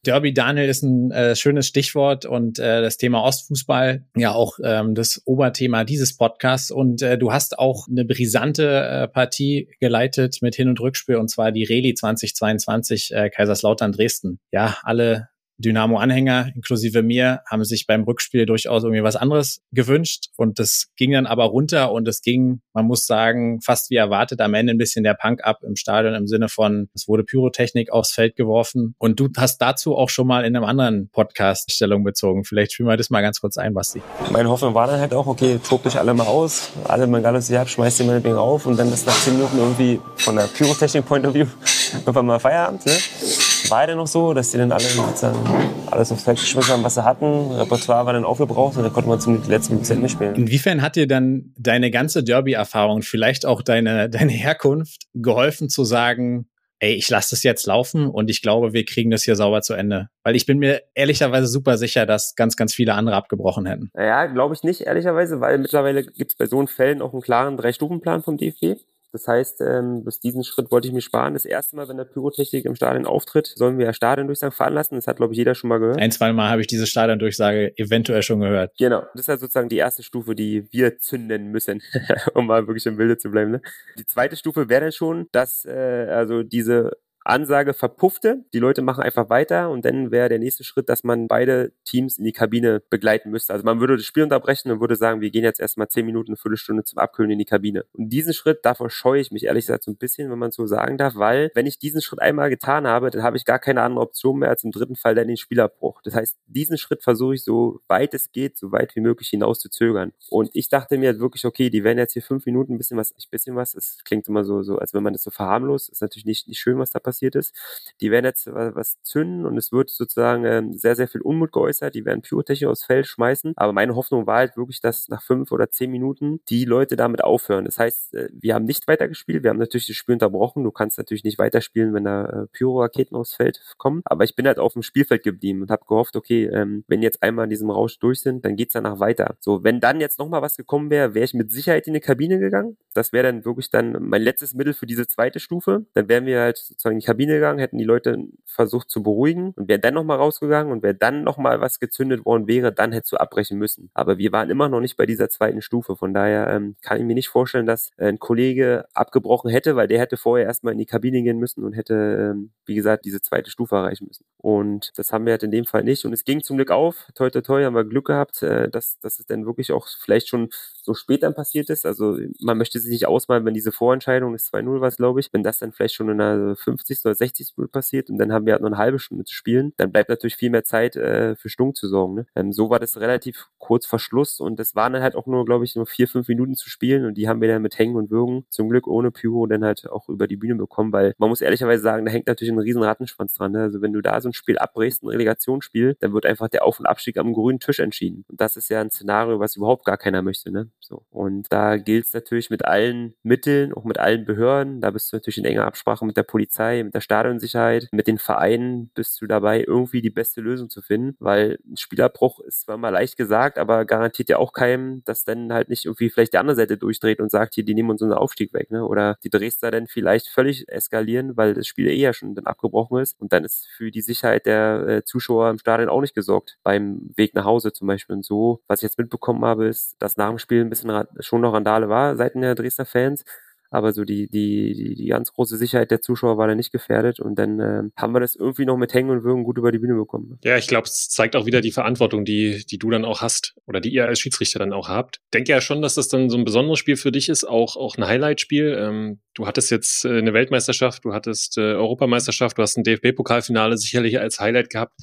Derby Daniel ist ein äh, schönes Stichwort und äh, das Thema Ostfußball ja auch ähm, das Oberthema dieses Podcasts und äh, du hast auch eine brisante äh, Partie geleitet mit Hin- und Rückspiel und zwar die Reli 2022 äh, Kaiserslautern Dresden. Ja, alle Dynamo-Anhänger, inklusive mir, haben sich beim Rückspiel durchaus irgendwie was anderes gewünscht und das ging dann aber runter und es ging, man muss sagen, fast wie erwartet am Ende ein bisschen der Punk ab im Stadion im Sinne von, es wurde Pyrotechnik aufs Feld geworfen und du hast dazu auch schon mal in einem anderen Podcast Stellung bezogen. Vielleicht spielen wir das mal ganz kurz ein, Basti. Meine Hoffnung war dann halt auch, okay, tobt euch alle mal aus, alle mal alles ihr habt, schmeißt ihr meinetwegen auf und dann ist nach 10 Minuten irgendwie von der Pyrotechnik-Point of View (laughs) irgendwann mal Feierabend. Ne? War ja dann noch so, dass die dann alle sozusagen alles aufs Feld geschmissen haben, was sie hatten. Repertoire war dann aufgebraucht und dann konnte man zum letzten Minute nicht spielen. Inwiefern hat dir dann deine ganze Derby-Erfahrung, vielleicht auch deine, (laughs) deine Herkunft geholfen zu sagen, ey, ich lasse das jetzt laufen und ich glaube, wir kriegen das hier sauber zu Ende? Weil ich bin mir ehrlicherweise super sicher, dass ganz, ganz viele andere abgebrochen hätten. Naja, glaube ich nicht, ehrlicherweise, weil mittlerweile gibt es bei so Fällen auch einen klaren Drei-Stufen-Plan vom DFB. Das heißt, ähm, bis diesen Schritt wollte ich mir sparen. Das erste Mal, wenn der Pyrotechnik im Stadion auftritt, sollen wir ja Stadiondurchsagen fahren lassen. Das hat, glaube ich, jeder schon mal gehört. Ein, zwei Mal habe ich diese Stadiondurchsage eventuell schon gehört. Genau, das ist halt sozusagen die erste Stufe, die wir zünden müssen, (laughs) um mal wirklich im Bilde zu bleiben. Ne? Die zweite Stufe wäre dann schon, dass äh, also diese Ansage verpuffte. Die Leute machen einfach weiter und dann wäre der nächste Schritt, dass man beide Teams in die Kabine begleiten müsste. Also man würde das Spiel unterbrechen und würde sagen, wir gehen jetzt erstmal zehn Minuten, eine Viertelstunde zum Abkühlen in die Kabine. Und diesen Schritt, davor scheue ich mich ehrlich gesagt so ein bisschen, wenn man so sagen darf, weil wenn ich diesen Schritt einmal getan habe, dann habe ich gar keine andere Option mehr als im dritten Fall dann den Spielabbruch. Das heißt, diesen Schritt versuche ich so weit es geht, so weit wie möglich hinaus zu zögern. Und ich dachte mir wirklich, okay, die werden jetzt hier fünf Minuten ein bisschen was, ein bisschen was, es klingt immer so, so, als wenn man das so verharmlost, ist natürlich nicht, nicht schön, was da passiert ist. Die werden jetzt was, zünden und es wird sozusagen ähm, sehr, sehr viel Unmut geäußert. Die werden Pyrotechnik aufs Feld schmeißen. Aber meine Hoffnung war halt wirklich, dass nach fünf oder zehn Minuten die Leute damit aufhören. Das heißt, äh, wir haben nicht weitergespielt. Wir haben natürlich das Spiel unterbrochen. Du kannst natürlich nicht weiterspielen, wenn da äh, Pyro-Raketen aufs Feld kommen. Aber ich bin halt auf dem Spielfeld geblieben und habe gehofft, okay, ähm, wenn jetzt einmal in diesem Rausch durch sind, dann geht's danach weiter. So, wenn dann jetzt nochmal was gekommen wäre, wäre ich mit Sicherheit in die Kabine gegangen. Das wäre dann wirklich dann mein letztes Mittel für diese zweite Stufe. Dann wären wir halt sozusagen Kabine gegangen, hätten die Leute versucht zu beruhigen und wäre dann nochmal rausgegangen und wäre dann nochmal was gezündet worden wäre, dann hättest du abbrechen müssen. Aber wir waren immer noch nicht bei dieser zweiten Stufe. Von daher ähm, kann ich mir nicht vorstellen, dass äh, ein Kollege abgebrochen hätte, weil der hätte vorher erstmal in die Kabine gehen müssen und hätte, ähm, wie gesagt, diese zweite Stufe erreichen müssen. Und das haben wir halt in dem Fall nicht. Und es ging zum Glück auf. Toi, toi, toi, haben wir Glück gehabt, äh, dass, dass es dann wirklich auch vielleicht schon so spät dann passiert ist. Also man möchte sich nicht ausmalen, wenn diese Vorentscheidung ist 2-0 was, glaube ich, wenn das dann vielleicht schon in der 50. oder 60. Minute passiert und dann haben wir halt noch eine halbe Stunde zu spielen, dann bleibt natürlich viel mehr Zeit äh, für Stunk zu sorgen. Ne? Ähm, so war das relativ kurz vor Schluss und es waren dann halt auch nur, glaube ich, nur vier, fünf Minuten zu spielen und die haben wir dann mit Hängen und Würgen zum Glück ohne Pyro dann halt auch über die Bühne bekommen, weil man muss ehrlicherweise sagen, da hängt natürlich ein riesen Rattenschwanz dran. Ne? Also wenn du da so ein Spiel abbrichst, ein Relegationsspiel, dann wird einfach der Auf- und Abstieg am grünen Tisch entschieden. Und das ist ja ein Szenario, was überhaupt gar keiner möchte. Ne? So. Und da gilt es natürlich mit allen Mitteln, auch mit allen Behörden. Da bist du natürlich in enger Absprache mit der Polizei, mit der Stadionsicherheit, mit den Vereinen bist du dabei, irgendwie die beste Lösung zu finden, weil ein Spielabbruch ist zwar mal leicht gesagt, aber garantiert ja auch keinem, dass dann halt nicht irgendwie vielleicht die andere Seite durchdreht und sagt, hier, die nehmen uns unseren Aufstieg weg, ne? Oder die Dresdner dann vielleicht völlig eskalieren, weil das Spiel eh ja schon dann abgebrochen ist und dann ist für die Sicherheit der äh, Zuschauer im Stadion auch nicht gesorgt. Beim Weg nach Hause zum Beispiel und so. Was ich jetzt mitbekommen habe, ist, dass nach dem Spiel ein bisschen schon noch Randale war seitens der Dresdner Fans aber so die, die, die, die ganz große Sicherheit der Zuschauer war da nicht gefährdet und dann äh, haben wir das irgendwie noch mit Hängen und Würgen gut über die Bühne bekommen. Ja, ich glaube, es zeigt auch wieder die Verantwortung, die, die du dann auch hast oder die ihr als Schiedsrichter dann auch habt. Denke ja schon, dass das dann so ein besonderes Spiel für dich ist, auch, auch ein Highlight-Spiel. Ähm, du hattest jetzt äh, eine Weltmeisterschaft, du hattest äh, Europameisterschaft, du hast ein DFB-Pokalfinale sicherlich als Highlight gehabt.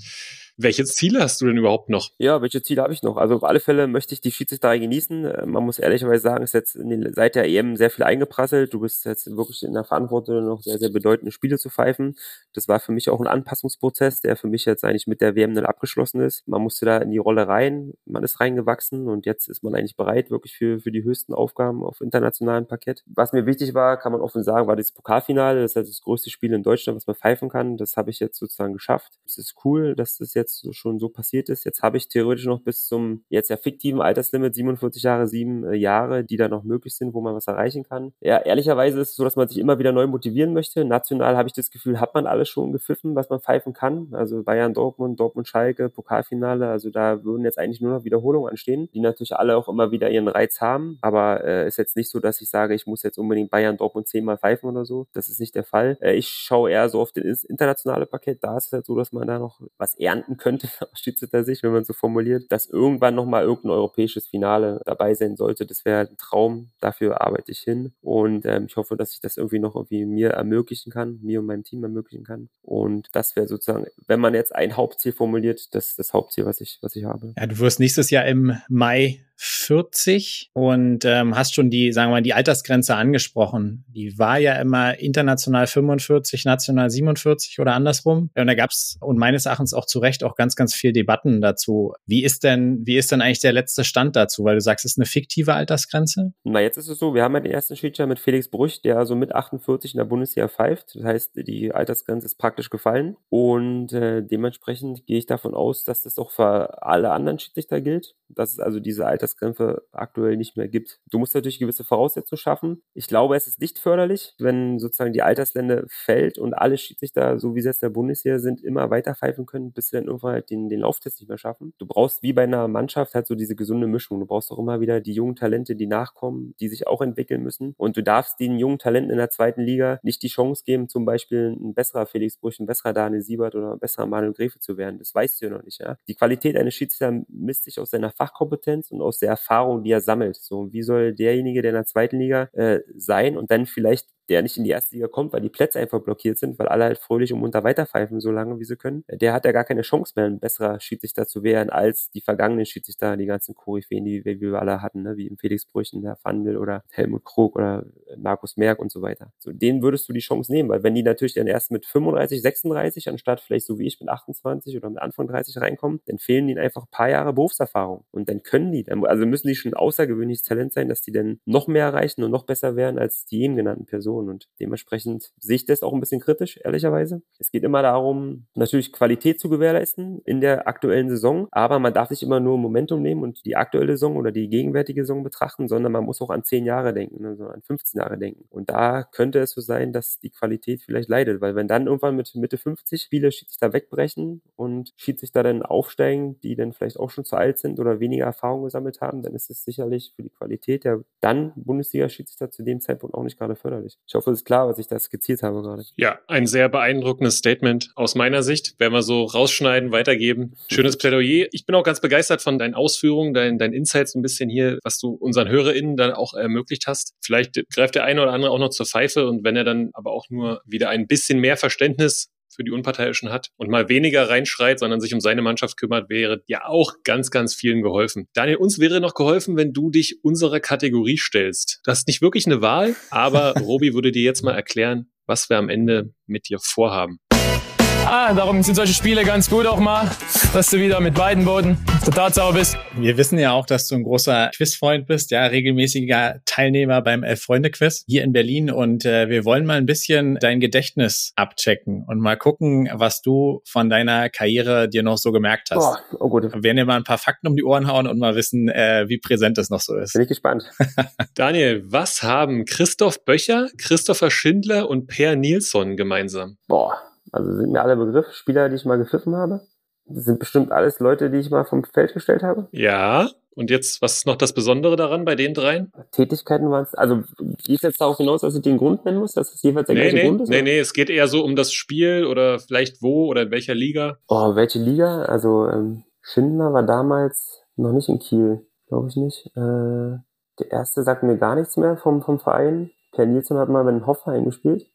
Welche Ziele hast du denn überhaupt noch? Ja, welche Ziele habe ich noch? Also auf alle Fälle möchte ich die Schiedsrichterei genießen. Äh, man muss ehrlicherweise sagen, ist jetzt seit der EM sehr viel eingeprasselt. Du bist jetzt wirklich in der Verantwortung, noch sehr, sehr bedeutende Spiele zu pfeifen. Das war für mich auch ein Anpassungsprozess, der für mich jetzt eigentlich mit der WM dann abgeschlossen ist. Man musste da in die Rolle rein, man ist reingewachsen und jetzt ist man eigentlich bereit wirklich für, für die höchsten Aufgaben auf internationalem Parkett. Was mir wichtig war, kann man offen sagen, war das Pokalfinale. Das ist halt das größte Spiel in Deutschland, was man pfeifen kann. Das habe ich jetzt sozusagen geschafft. Es ist cool, dass das jetzt jetzt schon so passiert ist. Jetzt habe ich theoretisch noch bis zum jetzt ja fiktiven Alterslimit 47 Jahre, sieben äh, Jahre, die da noch möglich sind, wo man was erreichen kann. Ja, ehrlicherweise ist es so, dass man sich immer wieder neu motivieren möchte. National habe ich das Gefühl, hat man alles schon gepfiffen, was man pfeifen kann. Also Bayern, Dortmund, Dortmund, Schalke, Pokalfinale. Also da würden jetzt eigentlich nur noch Wiederholungen anstehen, die natürlich alle auch immer wieder ihren Reiz haben. Aber äh, ist jetzt nicht so, dass ich sage, ich muss jetzt unbedingt Bayern, Dortmund zehnmal pfeifen oder so. Das ist nicht der Fall. Äh, ich schaue eher so auf das internationale Paket. Da ist es halt so, dass man da noch was ernten könnte (laughs) aus Schiedsrichter-Sicht, wenn man so formuliert, dass irgendwann nochmal irgendein europäisches Finale dabei sein sollte. Das wäre ein Traum. Dafür arbeite ich hin. Und ähm, ich hoffe, dass ich das irgendwie noch irgendwie mir ermöglichen kann, mir und meinem Team ermöglichen kann. Und das wäre sozusagen, wenn man jetzt ein Hauptziel formuliert, das das Hauptziel, was ich, was ich habe. Ja, du wirst nächstes Jahr im Mai 40 und ähm, hast schon die, sagen wir mal, die Altersgrenze angesprochen. Die war ja immer international 45, national 47 oder andersrum. Und da gab's und meines Erachtens auch zu Recht auch ganz, ganz viel Debatten dazu. Wie ist denn, wie ist denn eigentlich der letzte Stand dazu? Weil du sagst, es ist eine fiktive Altersgrenze? Na, jetzt ist es so, wir haben ja den ersten Schiedsrichter mit Felix Brüch, der also mit 48 in der Bundesliga pfeift. Das heißt, die Altersgrenze ist praktisch gefallen. Und äh, dementsprechend gehe ich davon aus, dass das auch für alle anderen Schiedsrichter gilt. Dass es also diese Altersgrenze Altersgrenze aktuell nicht mehr gibt. Du musst natürlich gewisse Voraussetzungen schaffen. Ich glaube, es ist nicht förderlich, wenn sozusagen die Alterslände fällt und alle Schiedsrichter, so wie sie jetzt der Bundeswehr sind, immer weiter pfeifen können, bis sie dann irgendwann halt den, den Lauftest nicht mehr schaffen. Du brauchst wie bei einer Mannschaft halt so diese gesunde Mischung. Du brauchst auch immer wieder die jungen Talente, die nachkommen, die sich auch entwickeln müssen. Und du darfst den jungen Talenten in der zweiten Liga nicht die Chance geben, zum Beispiel ein besserer Felix Brüch, ein besserer Daniel Siebert oder ein besserer Manuel Gräfe zu werden. Das weißt du ja noch nicht. Ja? Die Qualität eines Schiedsrichters misst sich aus seiner Fachkompetenz und aus der Erfahrung, die er sammelt. So, wie soll derjenige, der in der zweiten Liga äh, sein und dann vielleicht der nicht in die erste Liga kommt, weil die Plätze einfach blockiert sind, weil alle halt fröhlich und munter weiterpfeifen, so lange wie sie können, der hat ja gar keine Chance mehr, ein besserer Schiedsrichter zu werden, als die vergangenen Schiedsrichter, die ganzen Koryphäen, die wir, alle hatten, ne? wie im Felix Brüchen, der Fandel oder Helmut Krug oder Markus Merck und so weiter. So, denen würdest du die Chance nehmen, weil wenn die natürlich dann erst mit 35, 36, anstatt vielleicht so wie ich mit 28 oder mit Anfang 30 reinkommen, dann fehlen ihnen einfach ein paar Jahre Berufserfahrung. Und dann können die, also müssen die schon ein außergewöhnliches Talent sein, dass die dann noch mehr erreichen und noch besser werden als die eben genannten Personen Situation. Und dementsprechend sehe ich das auch ein bisschen kritisch, ehrlicherweise. Es geht immer darum, natürlich Qualität zu gewährleisten in der aktuellen Saison, aber man darf nicht immer nur Momentum nehmen und die aktuelle Saison oder die gegenwärtige Saison betrachten, sondern man muss auch an zehn Jahre denken, also an 15 Jahre denken. Und da könnte es so sein, dass die Qualität vielleicht leidet, weil wenn dann irgendwann mit Mitte 50 Spiele Schiedsrichter wegbrechen und Schiedsrichter dann aufsteigen, die dann vielleicht auch schon zu alt sind oder weniger Erfahrung gesammelt haben, dann ist es sicherlich für die Qualität der dann Bundesliga-Schiedsrichter zu dem Zeitpunkt auch nicht gerade förderlich. Ich hoffe, es ist klar, was ich da skizziert habe gerade. Ja, ein sehr beeindruckendes Statement aus meiner Sicht. Werden wir so rausschneiden, weitergeben. (laughs) Schönes Plädoyer. Ich bin auch ganz begeistert von deinen Ausführungen, deinen, deinen Insights ein bisschen hier, was du unseren HörerInnen dann auch ermöglicht hast. Vielleicht greift der eine oder andere auch noch zur Pfeife und wenn er dann aber auch nur wieder ein bisschen mehr Verständnis für die Unparteiischen hat und mal weniger reinschreit, sondern sich um seine Mannschaft kümmert, wäre ja auch ganz, ganz vielen geholfen. Daniel, uns wäre noch geholfen, wenn du dich unserer Kategorie stellst. Du hast nicht wirklich eine Wahl, aber (laughs) Robi würde dir jetzt mal erklären, was wir am Ende mit dir vorhaben. Ah, darum sind solche Spiele ganz gut auch mal, dass du wieder mit beiden Boden der Tatsache bist. Wir wissen ja auch, dass du ein großer Quizfreund bist, ja, regelmäßiger Teilnehmer beim Elf-Freunde-Quiz hier in Berlin und äh, wir wollen mal ein bisschen dein Gedächtnis abchecken und mal gucken, was du von deiner Karriere dir noch so gemerkt hast. Oh, oh gut. Wir werden dir mal ein paar Fakten um die Ohren hauen und mal wissen, äh, wie präsent es noch so ist. Bin ich gespannt. (laughs) Daniel, was haben Christoph Böcher, Christopher Schindler und Per Nilsson gemeinsam? Boah, also sind mir alle Begriff, Spieler, die ich mal gepfiffen habe. Das sind bestimmt alles Leute, die ich mal vom Feld gestellt habe. Ja. Und jetzt, was ist noch das Besondere daran bei den dreien? Tätigkeiten waren es, also gehe ich jetzt darauf hinaus, dass ich den Grund nennen muss, dass es jeweils der Nee, gleiche nee, Grund ist? nee, oder? nee, es geht eher so um das Spiel oder vielleicht wo oder in welcher Liga. Oh, welche Liga? Also ähm, Schindler war damals noch nicht in Kiel, glaube ich nicht. Äh, der erste sagt mir gar nichts mehr vom, vom Verein. Per Nielsen hat mal bei den Hoffenheim gespielt.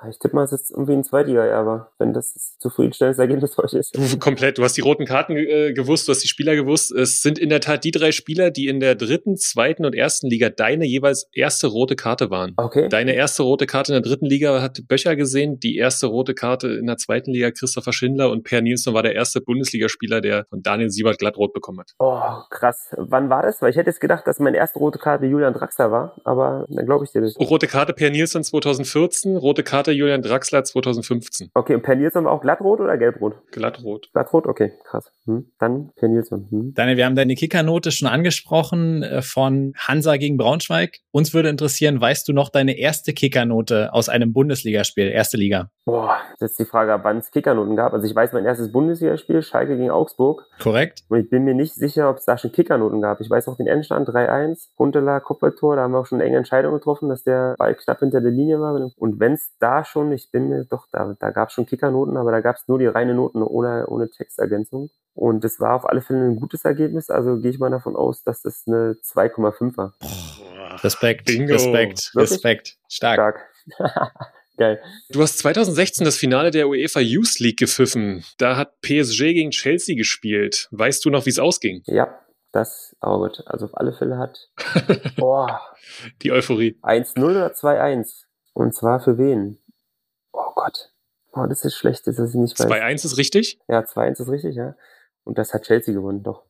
Ah, Ich tippe mal, es ist irgendwie ein Zweitliga-Erbe, wenn das zufriedenstellendes Ergebnis für euch ist. (laughs) Komplett. Du hast die roten Karten äh, gewusst, du hast die Spieler gewusst. Es sind in der Tat die drei Spieler, die in der dritten, zweiten und ersten Liga deine jeweils erste rote Karte waren. Okay. Deine erste rote Karte in der dritten Liga hat Böcher gesehen, die erste rote Karte in der zweiten Liga Christopher Schindler und Per Nielsen war der erste Bundesligaspieler, der von Daniel Siebert glattrot bekommen hat. Oh, krass. Wann war das? Weil ich hätte jetzt gedacht, dass meine erste rote Karte Julian Draxler war, aber dann glaube ich dir das. Rote Karte Per Nielsen 2014, rote Karte Julian Draxler 2015. Okay, und Per Nielsen war auch glattrot oder gelbrot? Glattrot. Glattrot, okay, krass. Hm. Dann Per Nielsen. Hm. Daniel, wir haben deine Kickernote schon angesprochen äh, von Hansa gegen Braunschweig. Uns würde interessieren, weißt du noch deine erste Kickernote aus einem Bundesligaspiel, erste Liga? Boah, das ist die Frage, wann es Kickernoten gab. Also ich weiß, mein erstes Bundesligaspiel, Schalke gegen Augsburg. Korrekt? Und ich bin mir nicht sicher, ob es da schon Kickernoten gab. Ich weiß auch den Endstand 3-1, Huntela, Kupfertor, da haben wir auch schon eine enge Entscheidung getroffen, dass der Ball knapp hinter der Linie war. Und wenn es da schon, ich bin mir doch, da, da gab es schon Kickernoten, aber da gab es nur die reine Noten ohne, ohne Textergänzung. Und es war auf alle Fälle ein gutes Ergebnis, also gehe ich mal davon aus, dass das eine 2,5 war. Respekt, Bingo. Respekt, Wirklich? Respekt. Stark. Stark. (laughs) Geil. Du hast 2016 das Finale der UEFA Youth League gepfiffen. Da hat PSG gegen Chelsea gespielt. Weißt du noch, wie es ausging? Ja, das, aber gut. Also auf alle Fälle hat, (laughs) boah, Die Euphorie. 1-0 oder 2-1. Und zwar für wen? Oh Gott. Boah, das ist schlecht, dass ich nicht weiß. 2-1 ist richtig. Ja, 2-1 ist richtig, ja. Und das hat Chelsea gewonnen, doch.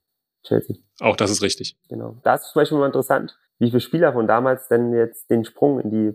Chelsea, Auch das ist richtig. genau. Da ist zum Beispiel mal interessant, wie viele Spieler von damals denn jetzt den Sprung in die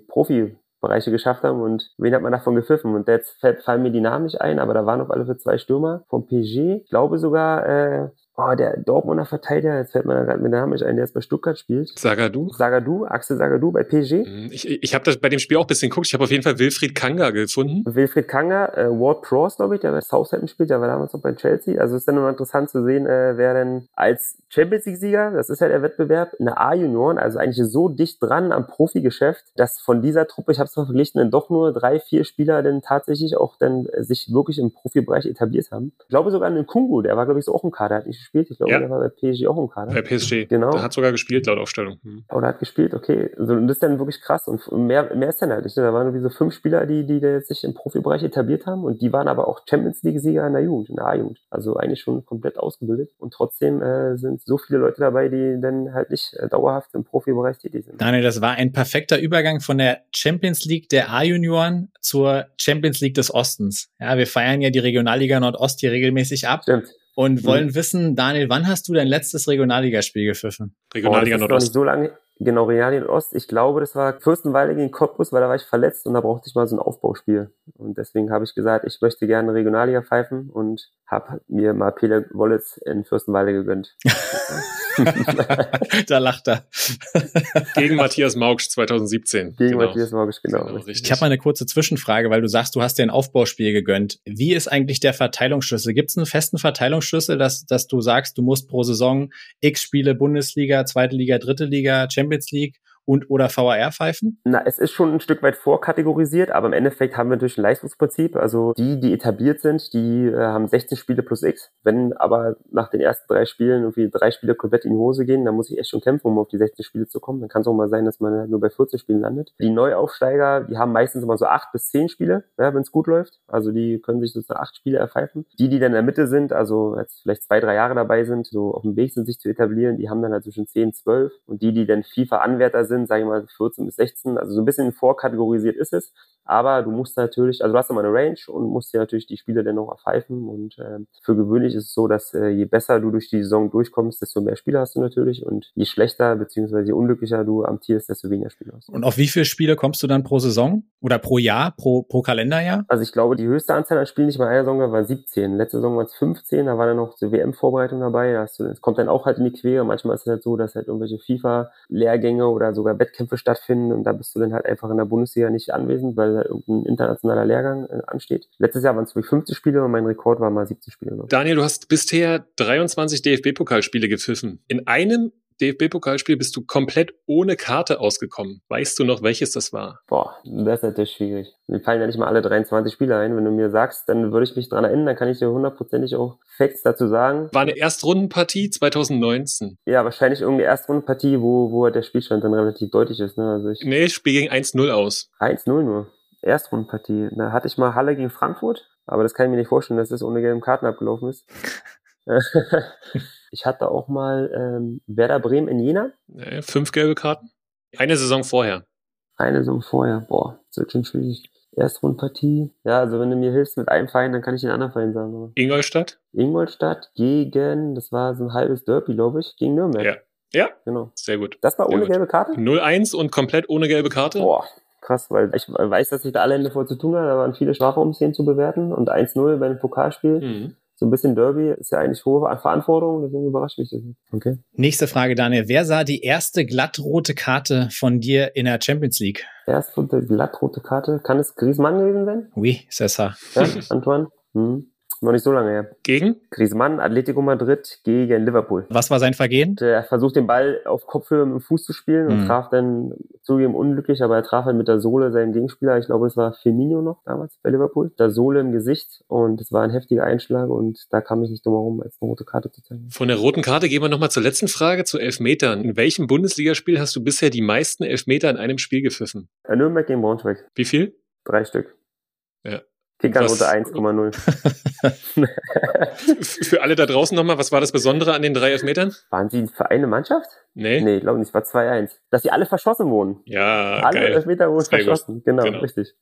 Profibereiche geschafft haben und wen hat man davon gepfiffen. Und jetzt fallen mir die Namen nicht ein, aber da waren auf alle Fälle zwei Stürmer vom PG. Ich glaube sogar, äh, oh, der Dortmunder Verteidiger, jetzt fällt mir da gerade mit Namen nicht ein, der jetzt bei Stuttgart spielt. Sagadu. Sagadou, Axel Sagadou bei PSG. Hm, Ich, ich habe das bei dem Spiel auch ein bisschen geguckt. Ich habe auf jeden Fall Wilfried Kanga gefunden. Wilfried Kanga, äh, Ward Prowse, glaube ich, der bei Southampton spielt, der war damals noch bei Chelsea. Also ist dann immer interessant zu sehen, äh, wer denn als Champions League-Sieger, das ist ja der Wettbewerb, in der A-Junioren, also eigentlich so dicht dran am Profigeschäft, dass von dieser Truppe, ich habe es mal verglichen, dann doch nur drei, vier Spieler dann tatsächlich auch dann sich wirklich im Profibereich etabliert haben. Ich glaube sogar an den Kungu, der war, glaube ich, so auch im Kader, hat nicht gespielt. Ich glaube, Ja. der war bei PSG auch im Kader. Bei PSG. Genau. Der hat sogar gespielt laut Aufstellung. Hm. Oder hat gespielt, okay. Also, und das ist dann wirklich krass. Und mehr, mehr ist dann halt nicht. ne? Da waren irgendwie so fünf Spieler, die, die jetzt sich im Profibereich etabliert haben. Und die waren aber auch Champions League-Sieger in der Jugend, in der A-Jugend. Also eigentlich schon komplett ausgebildet. Und trotzdem äh, sind so viele Leute dabei, die dann halt nicht äh, dauerhaft im Profibereich tätig sind. Daniel, das war ein perfekter Übergang von der Champions League der A-Junioren zur Champions League des Ostens. Ja, wir feiern ja die Regionalliga Nordost hier regelmäßig ab Stimmt. Und wollen wissen, Daniel, wann hast du dein letztes Regionalligaspiel gepfiffen? Regionalliga oh, Nordost. nicht so lange. Genau, Regionalliga Ost. Ich glaube, das war Fürstenwalde gegen Cottbus, weil da war ich verletzt und da brauchte ich mal so ein Aufbauspiel. Und deswegen habe ich gesagt, ich möchte gerne Regionalliga pfeifen und habe mir mal Peter Wollitz in Fürstenwalde gegönnt. (laughs) da lacht er. Gegen Matthias Maugsch 2017. Gegen genau. Matthias Maugsch, genau. genau ich habe mal eine kurze Zwischenfrage, weil du sagst, du hast dir ein Aufbauspiel gegönnt. Wie ist eigentlich der Verteilungsschlüssel? Gibt es einen festen Verteilungsschlüssel, dass, dass du sagst, du musst pro Saison x Spiele Bundesliga, zweite Liga, dritte Liga, Champions League und oder VAR-Pfeifen? Na, es ist schon ein Stück weit vorkategorisiert, aber im Endeffekt haben wir natürlich ein Leistungsprinzip. Also die, die etabliert sind, die äh, haben 16 Spiele plus X. Wenn aber nach den ersten drei Spielen irgendwie drei Spiele komplett in die Hose gehen, dann muss ich echt schon kämpfen, um auf die 16 Spiele zu kommen. Dann kann es auch mal sein, dass man nur bei 14 Spielen landet. Die Neuaufsteiger, die haben meistens immer so acht bis zehn Spiele, ja, wenn es gut läuft. Also die können sich sozusagen acht Spiele erpfeifen. Die, die dann in der Mitte sind, also jetzt vielleicht zwei, drei Jahre dabei sind, so auf dem Weg sind, sich zu etablieren, die haben dann halt zwischen 10, 12. Und die, die dann FIFA-Anwärter sind, sind, sage ich mal 14 bis 16, also so ein bisschen vorkategorisiert ist es, aber du musst natürlich, also du hast immer eine Range und musst dir natürlich die Spiele dann noch erpfeifen. Und äh, für gewöhnlich ist es so, dass äh, je besser du durch die Saison durchkommst, desto mehr Spiele hast du natürlich. Und je schlechter beziehungsweise je unglücklicher du amtierst, desto weniger Spiele hast du. Und auf wie viele Spiele kommst du dann pro Saison? Oder pro Jahr, pro, pro Kalenderjahr? Also ich glaube, die höchste Anzahl an Spielen, die ich mal einer Saison war 17. Letzte Saison waren es 15, da war dann noch zur WM-Vorbereitung dabei, da hast du, es kommt dann auch halt in die Quere, manchmal ist es halt so, dass halt irgendwelche FIFA-Lehrgänge oder so sogar Wettkämpfe stattfinden und da bist du dann halt einfach in der Bundesliga nicht anwesend, weil da irgendein internationaler Lehrgang äh, ansteht. Letztes Jahr waren es 50 Spiele und mein Rekord war mal 70 Spiele. Daniel, du hast bisher 23 DFB-Pokalspiele gepfiffen. In einem DFB-Pokalspiel bist du komplett ohne Karte ausgekommen. Weißt du noch, welches das war? Boah, das ist natürlich schwierig. Mir fallen ja nicht mal alle 23 Spiele ein. Wenn du mir sagst, dann würde ich mich dran erinnern, dann kann ich dir hundertprozentig auch Facts dazu sagen. War eine Erstrundenpartie 2019. Ja, wahrscheinlich irgendeine Erstrundenpartie, wo, wo der Spielstand dann relativ deutlich ist. Ne? Also ich nee, Spiel gegen 1-0 aus. 1-0 nur. Erstrundenpartie. Da hatte ich mal Halle gegen Frankfurt, aber das kann ich mir nicht vorstellen, dass das ohne gelben Karten abgelaufen ist. (laughs) (laughs) ich hatte auch mal ähm, Werder Bremen in Jena. Nee, fünf gelbe Karten. Eine Saison vorher. Eine Saison vorher. Boah, das wird schon schwierig. Erstrundpartie. Ja, also wenn du mir hilfst mit einem Verein, dann kann ich den anderen Verein sagen. Ingolstadt? Ingolstadt gegen, das war so ein halbes Derby, glaube ich, gegen Nürnberg. Ja. Ja, genau. Sehr gut. Das war ohne gelbe Karte? 0-1 und komplett ohne gelbe Karte? Boah, krass, weil ich weiß, dass ich da alle Hände voll zu tun habe. Da waren viele Strafraumszenen zu bewerten und 1-0 bei einem Pokalspiel. Mhm so ein bisschen Derby ist ja eigentlich hohe Verantwortung, deswegen überrascht mich das. Okay. Nächste Frage, Daniel. Wer sah die erste glattrote Karte von dir in der Champions League? Erste glattrote Karte? Kann es Griezmann gewesen sein? Oui, c'est ça. Ja, Antoine? (laughs) Hm. Noch nicht so lange her. Gegen? Griezmann, Atletico Madrid gegen Liverpool. Was war sein Vergehen? Er versucht den Ball auf Kopfhöhe mit dem Fuß zu spielen und mhm. traf dann zugegeben unglücklich, aber er traf halt mit der Sohle seinen Gegenspieler. Ich glaube, es war Firmino noch damals bei Liverpool. Der Sohle im Gesicht und es war ein heftiger Einschlag und da kam ich nicht drum herum, als eine rote Karte zu zeigen. Von der roten Karte gehen wir nochmal zur letzten Frage, zu Elfmetern. In welchem Bundesligaspiel hast du bisher die meisten Elfmeter in einem Spiel gepfiffen? Nürnberg gegen Braunschweig. Wie viel? Drei Stück. Kickernote 1,0. (laughs) Für alle da draußen nochmal, was war das Besondere an den drei Elfmetern? Waren sie für eine Mannschaft? Nee. Nee, glaube nicht, es war 2-1. Dass sie alle verschossen wurden. Ja, Alle geil. Elfmeter wurden verschossen. Genau, genau, richtig.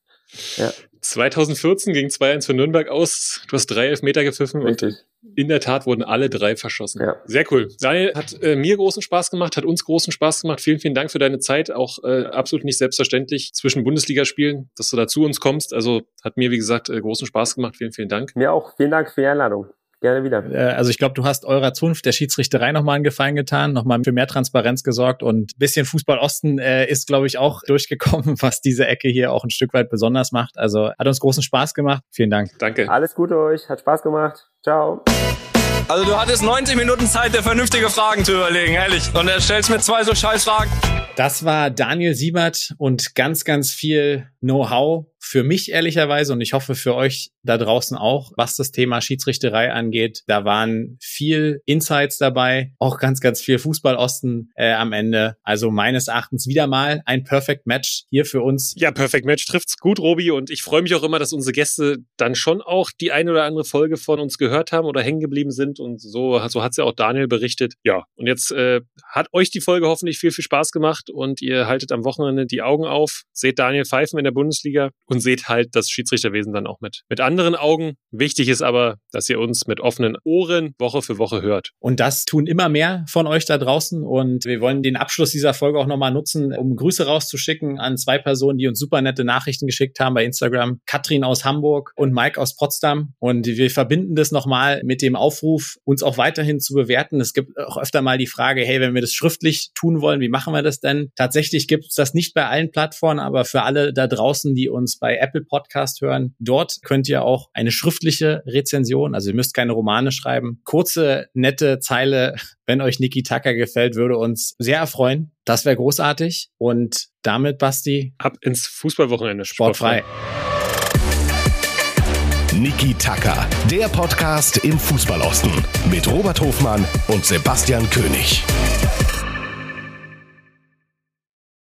Ja. 2014 ging 2-1 für Nürnberg aus. Du hast drei Elfmeter gepfiffen Richtig. und in der Tat wurden alle drei verschossen. Ja. Sehr cool. Daniel, hat äh, mir großen Spaß gemacht, hat uns großen Spaß gemacht. Vielen, vielen Dank für deine Zeit. Auch äh, absolut nicht selbstverständlich zwischen Bundesligaspielen, dass du da zu uns kommst. Also hat mir, wie gesagt, äh, großen Spaß gemacht. Vielen, vielen Dank. Mir auch. Vielen Dank für die Einladung. Gerne wieder. Äh, also ich glaube, du hast eurer Zunft der Schiedsrichterei nochmal einen Gefallen getan, nochmal für mehr Transparenz gesorgt und bisschen Fußball Osten äh, ist, glaube ich, auch (laughs) durchgekommen, was diese Ecke hier auch ein Stück weit besonders macht. Also hat uns großen Spaß gemacht. Vielen Dank. Danke. Alles Gute euch. Hat Spaß gemacht. Ciao. Also du hattest 90 Minuten Zeit, dir vernünftige Fragen zu überlegen, ehrlich. Und er stellst mir zwei so scheiß Fragen. Das war Daniel Siebert und ganz, ganz viel Know-how für mich ehrlicherweise und ich hoffe für euch da draußen auch, was das Thema Schiedsrichterei angeht. Da waren viel Insights dabei, auch ganz, ganz viel Fußballosten äh, am Ende. Also meines Erachtens wieder mal ein Perfect Match hier für uns. Ja, Perfect Match trifft's gut, Robi. Und ich freue mich auch immer, dass unsere Gäste dann schon auch die eine oder andere Folge von uns gehört haben oder hängen geblieben sind. Und so, so hat's ja auch Daniel berichtet. Ja, und jetzt äh, hat euch die Folge hoffentlich viel, viel Spaß gemacht und ihr haltet am Wochenende die Augen auf, seht Daniel Pfeifen in der Bundesliga und seht halt das Schiedsrichterwesen dann auch mit, mit anderen Augen. Wichtig ist aber, dass ihr uns mit offenen Ohren Woche für Woche hört. Und das tun immer mehr von euch da draußen. Und wir wollen den Abschluss dieser Folge auch nochmal nutzen, um Grüße rauszuschicken an zwei Personen, die uns super nette Nachrichten geschickt haben bei Instagram. Katrin aus Hamburg und Mike aus Potsdam. Und wir verbinden das nochmal mit dem Aufruf, uns auch weiterhin zu bewerten. Es gibt auch öfter mal die Frage, hey, wenn wir das schriftlich tun wollen, wie machen wir das denn? Tatsächlich gibt es das nicht bei allen Plattformen, aber für alle da draußen, die uns bei Apple Podcast hören, dort könnt ihr auch eine schriftliche Rezension, also ihr müsst keine Romane schreiben, kurze, nette Zeile, (laughs) wenn euch Niki Tucker gefällt, würde uns sehr erfreuen. Das wäre großartig. Und damit, Basti, ab ins Fußballwochenende. Sportfrei. Niki Tacker, der Podcast im Fußballosten mit Robert Hofmann und Sebastian König.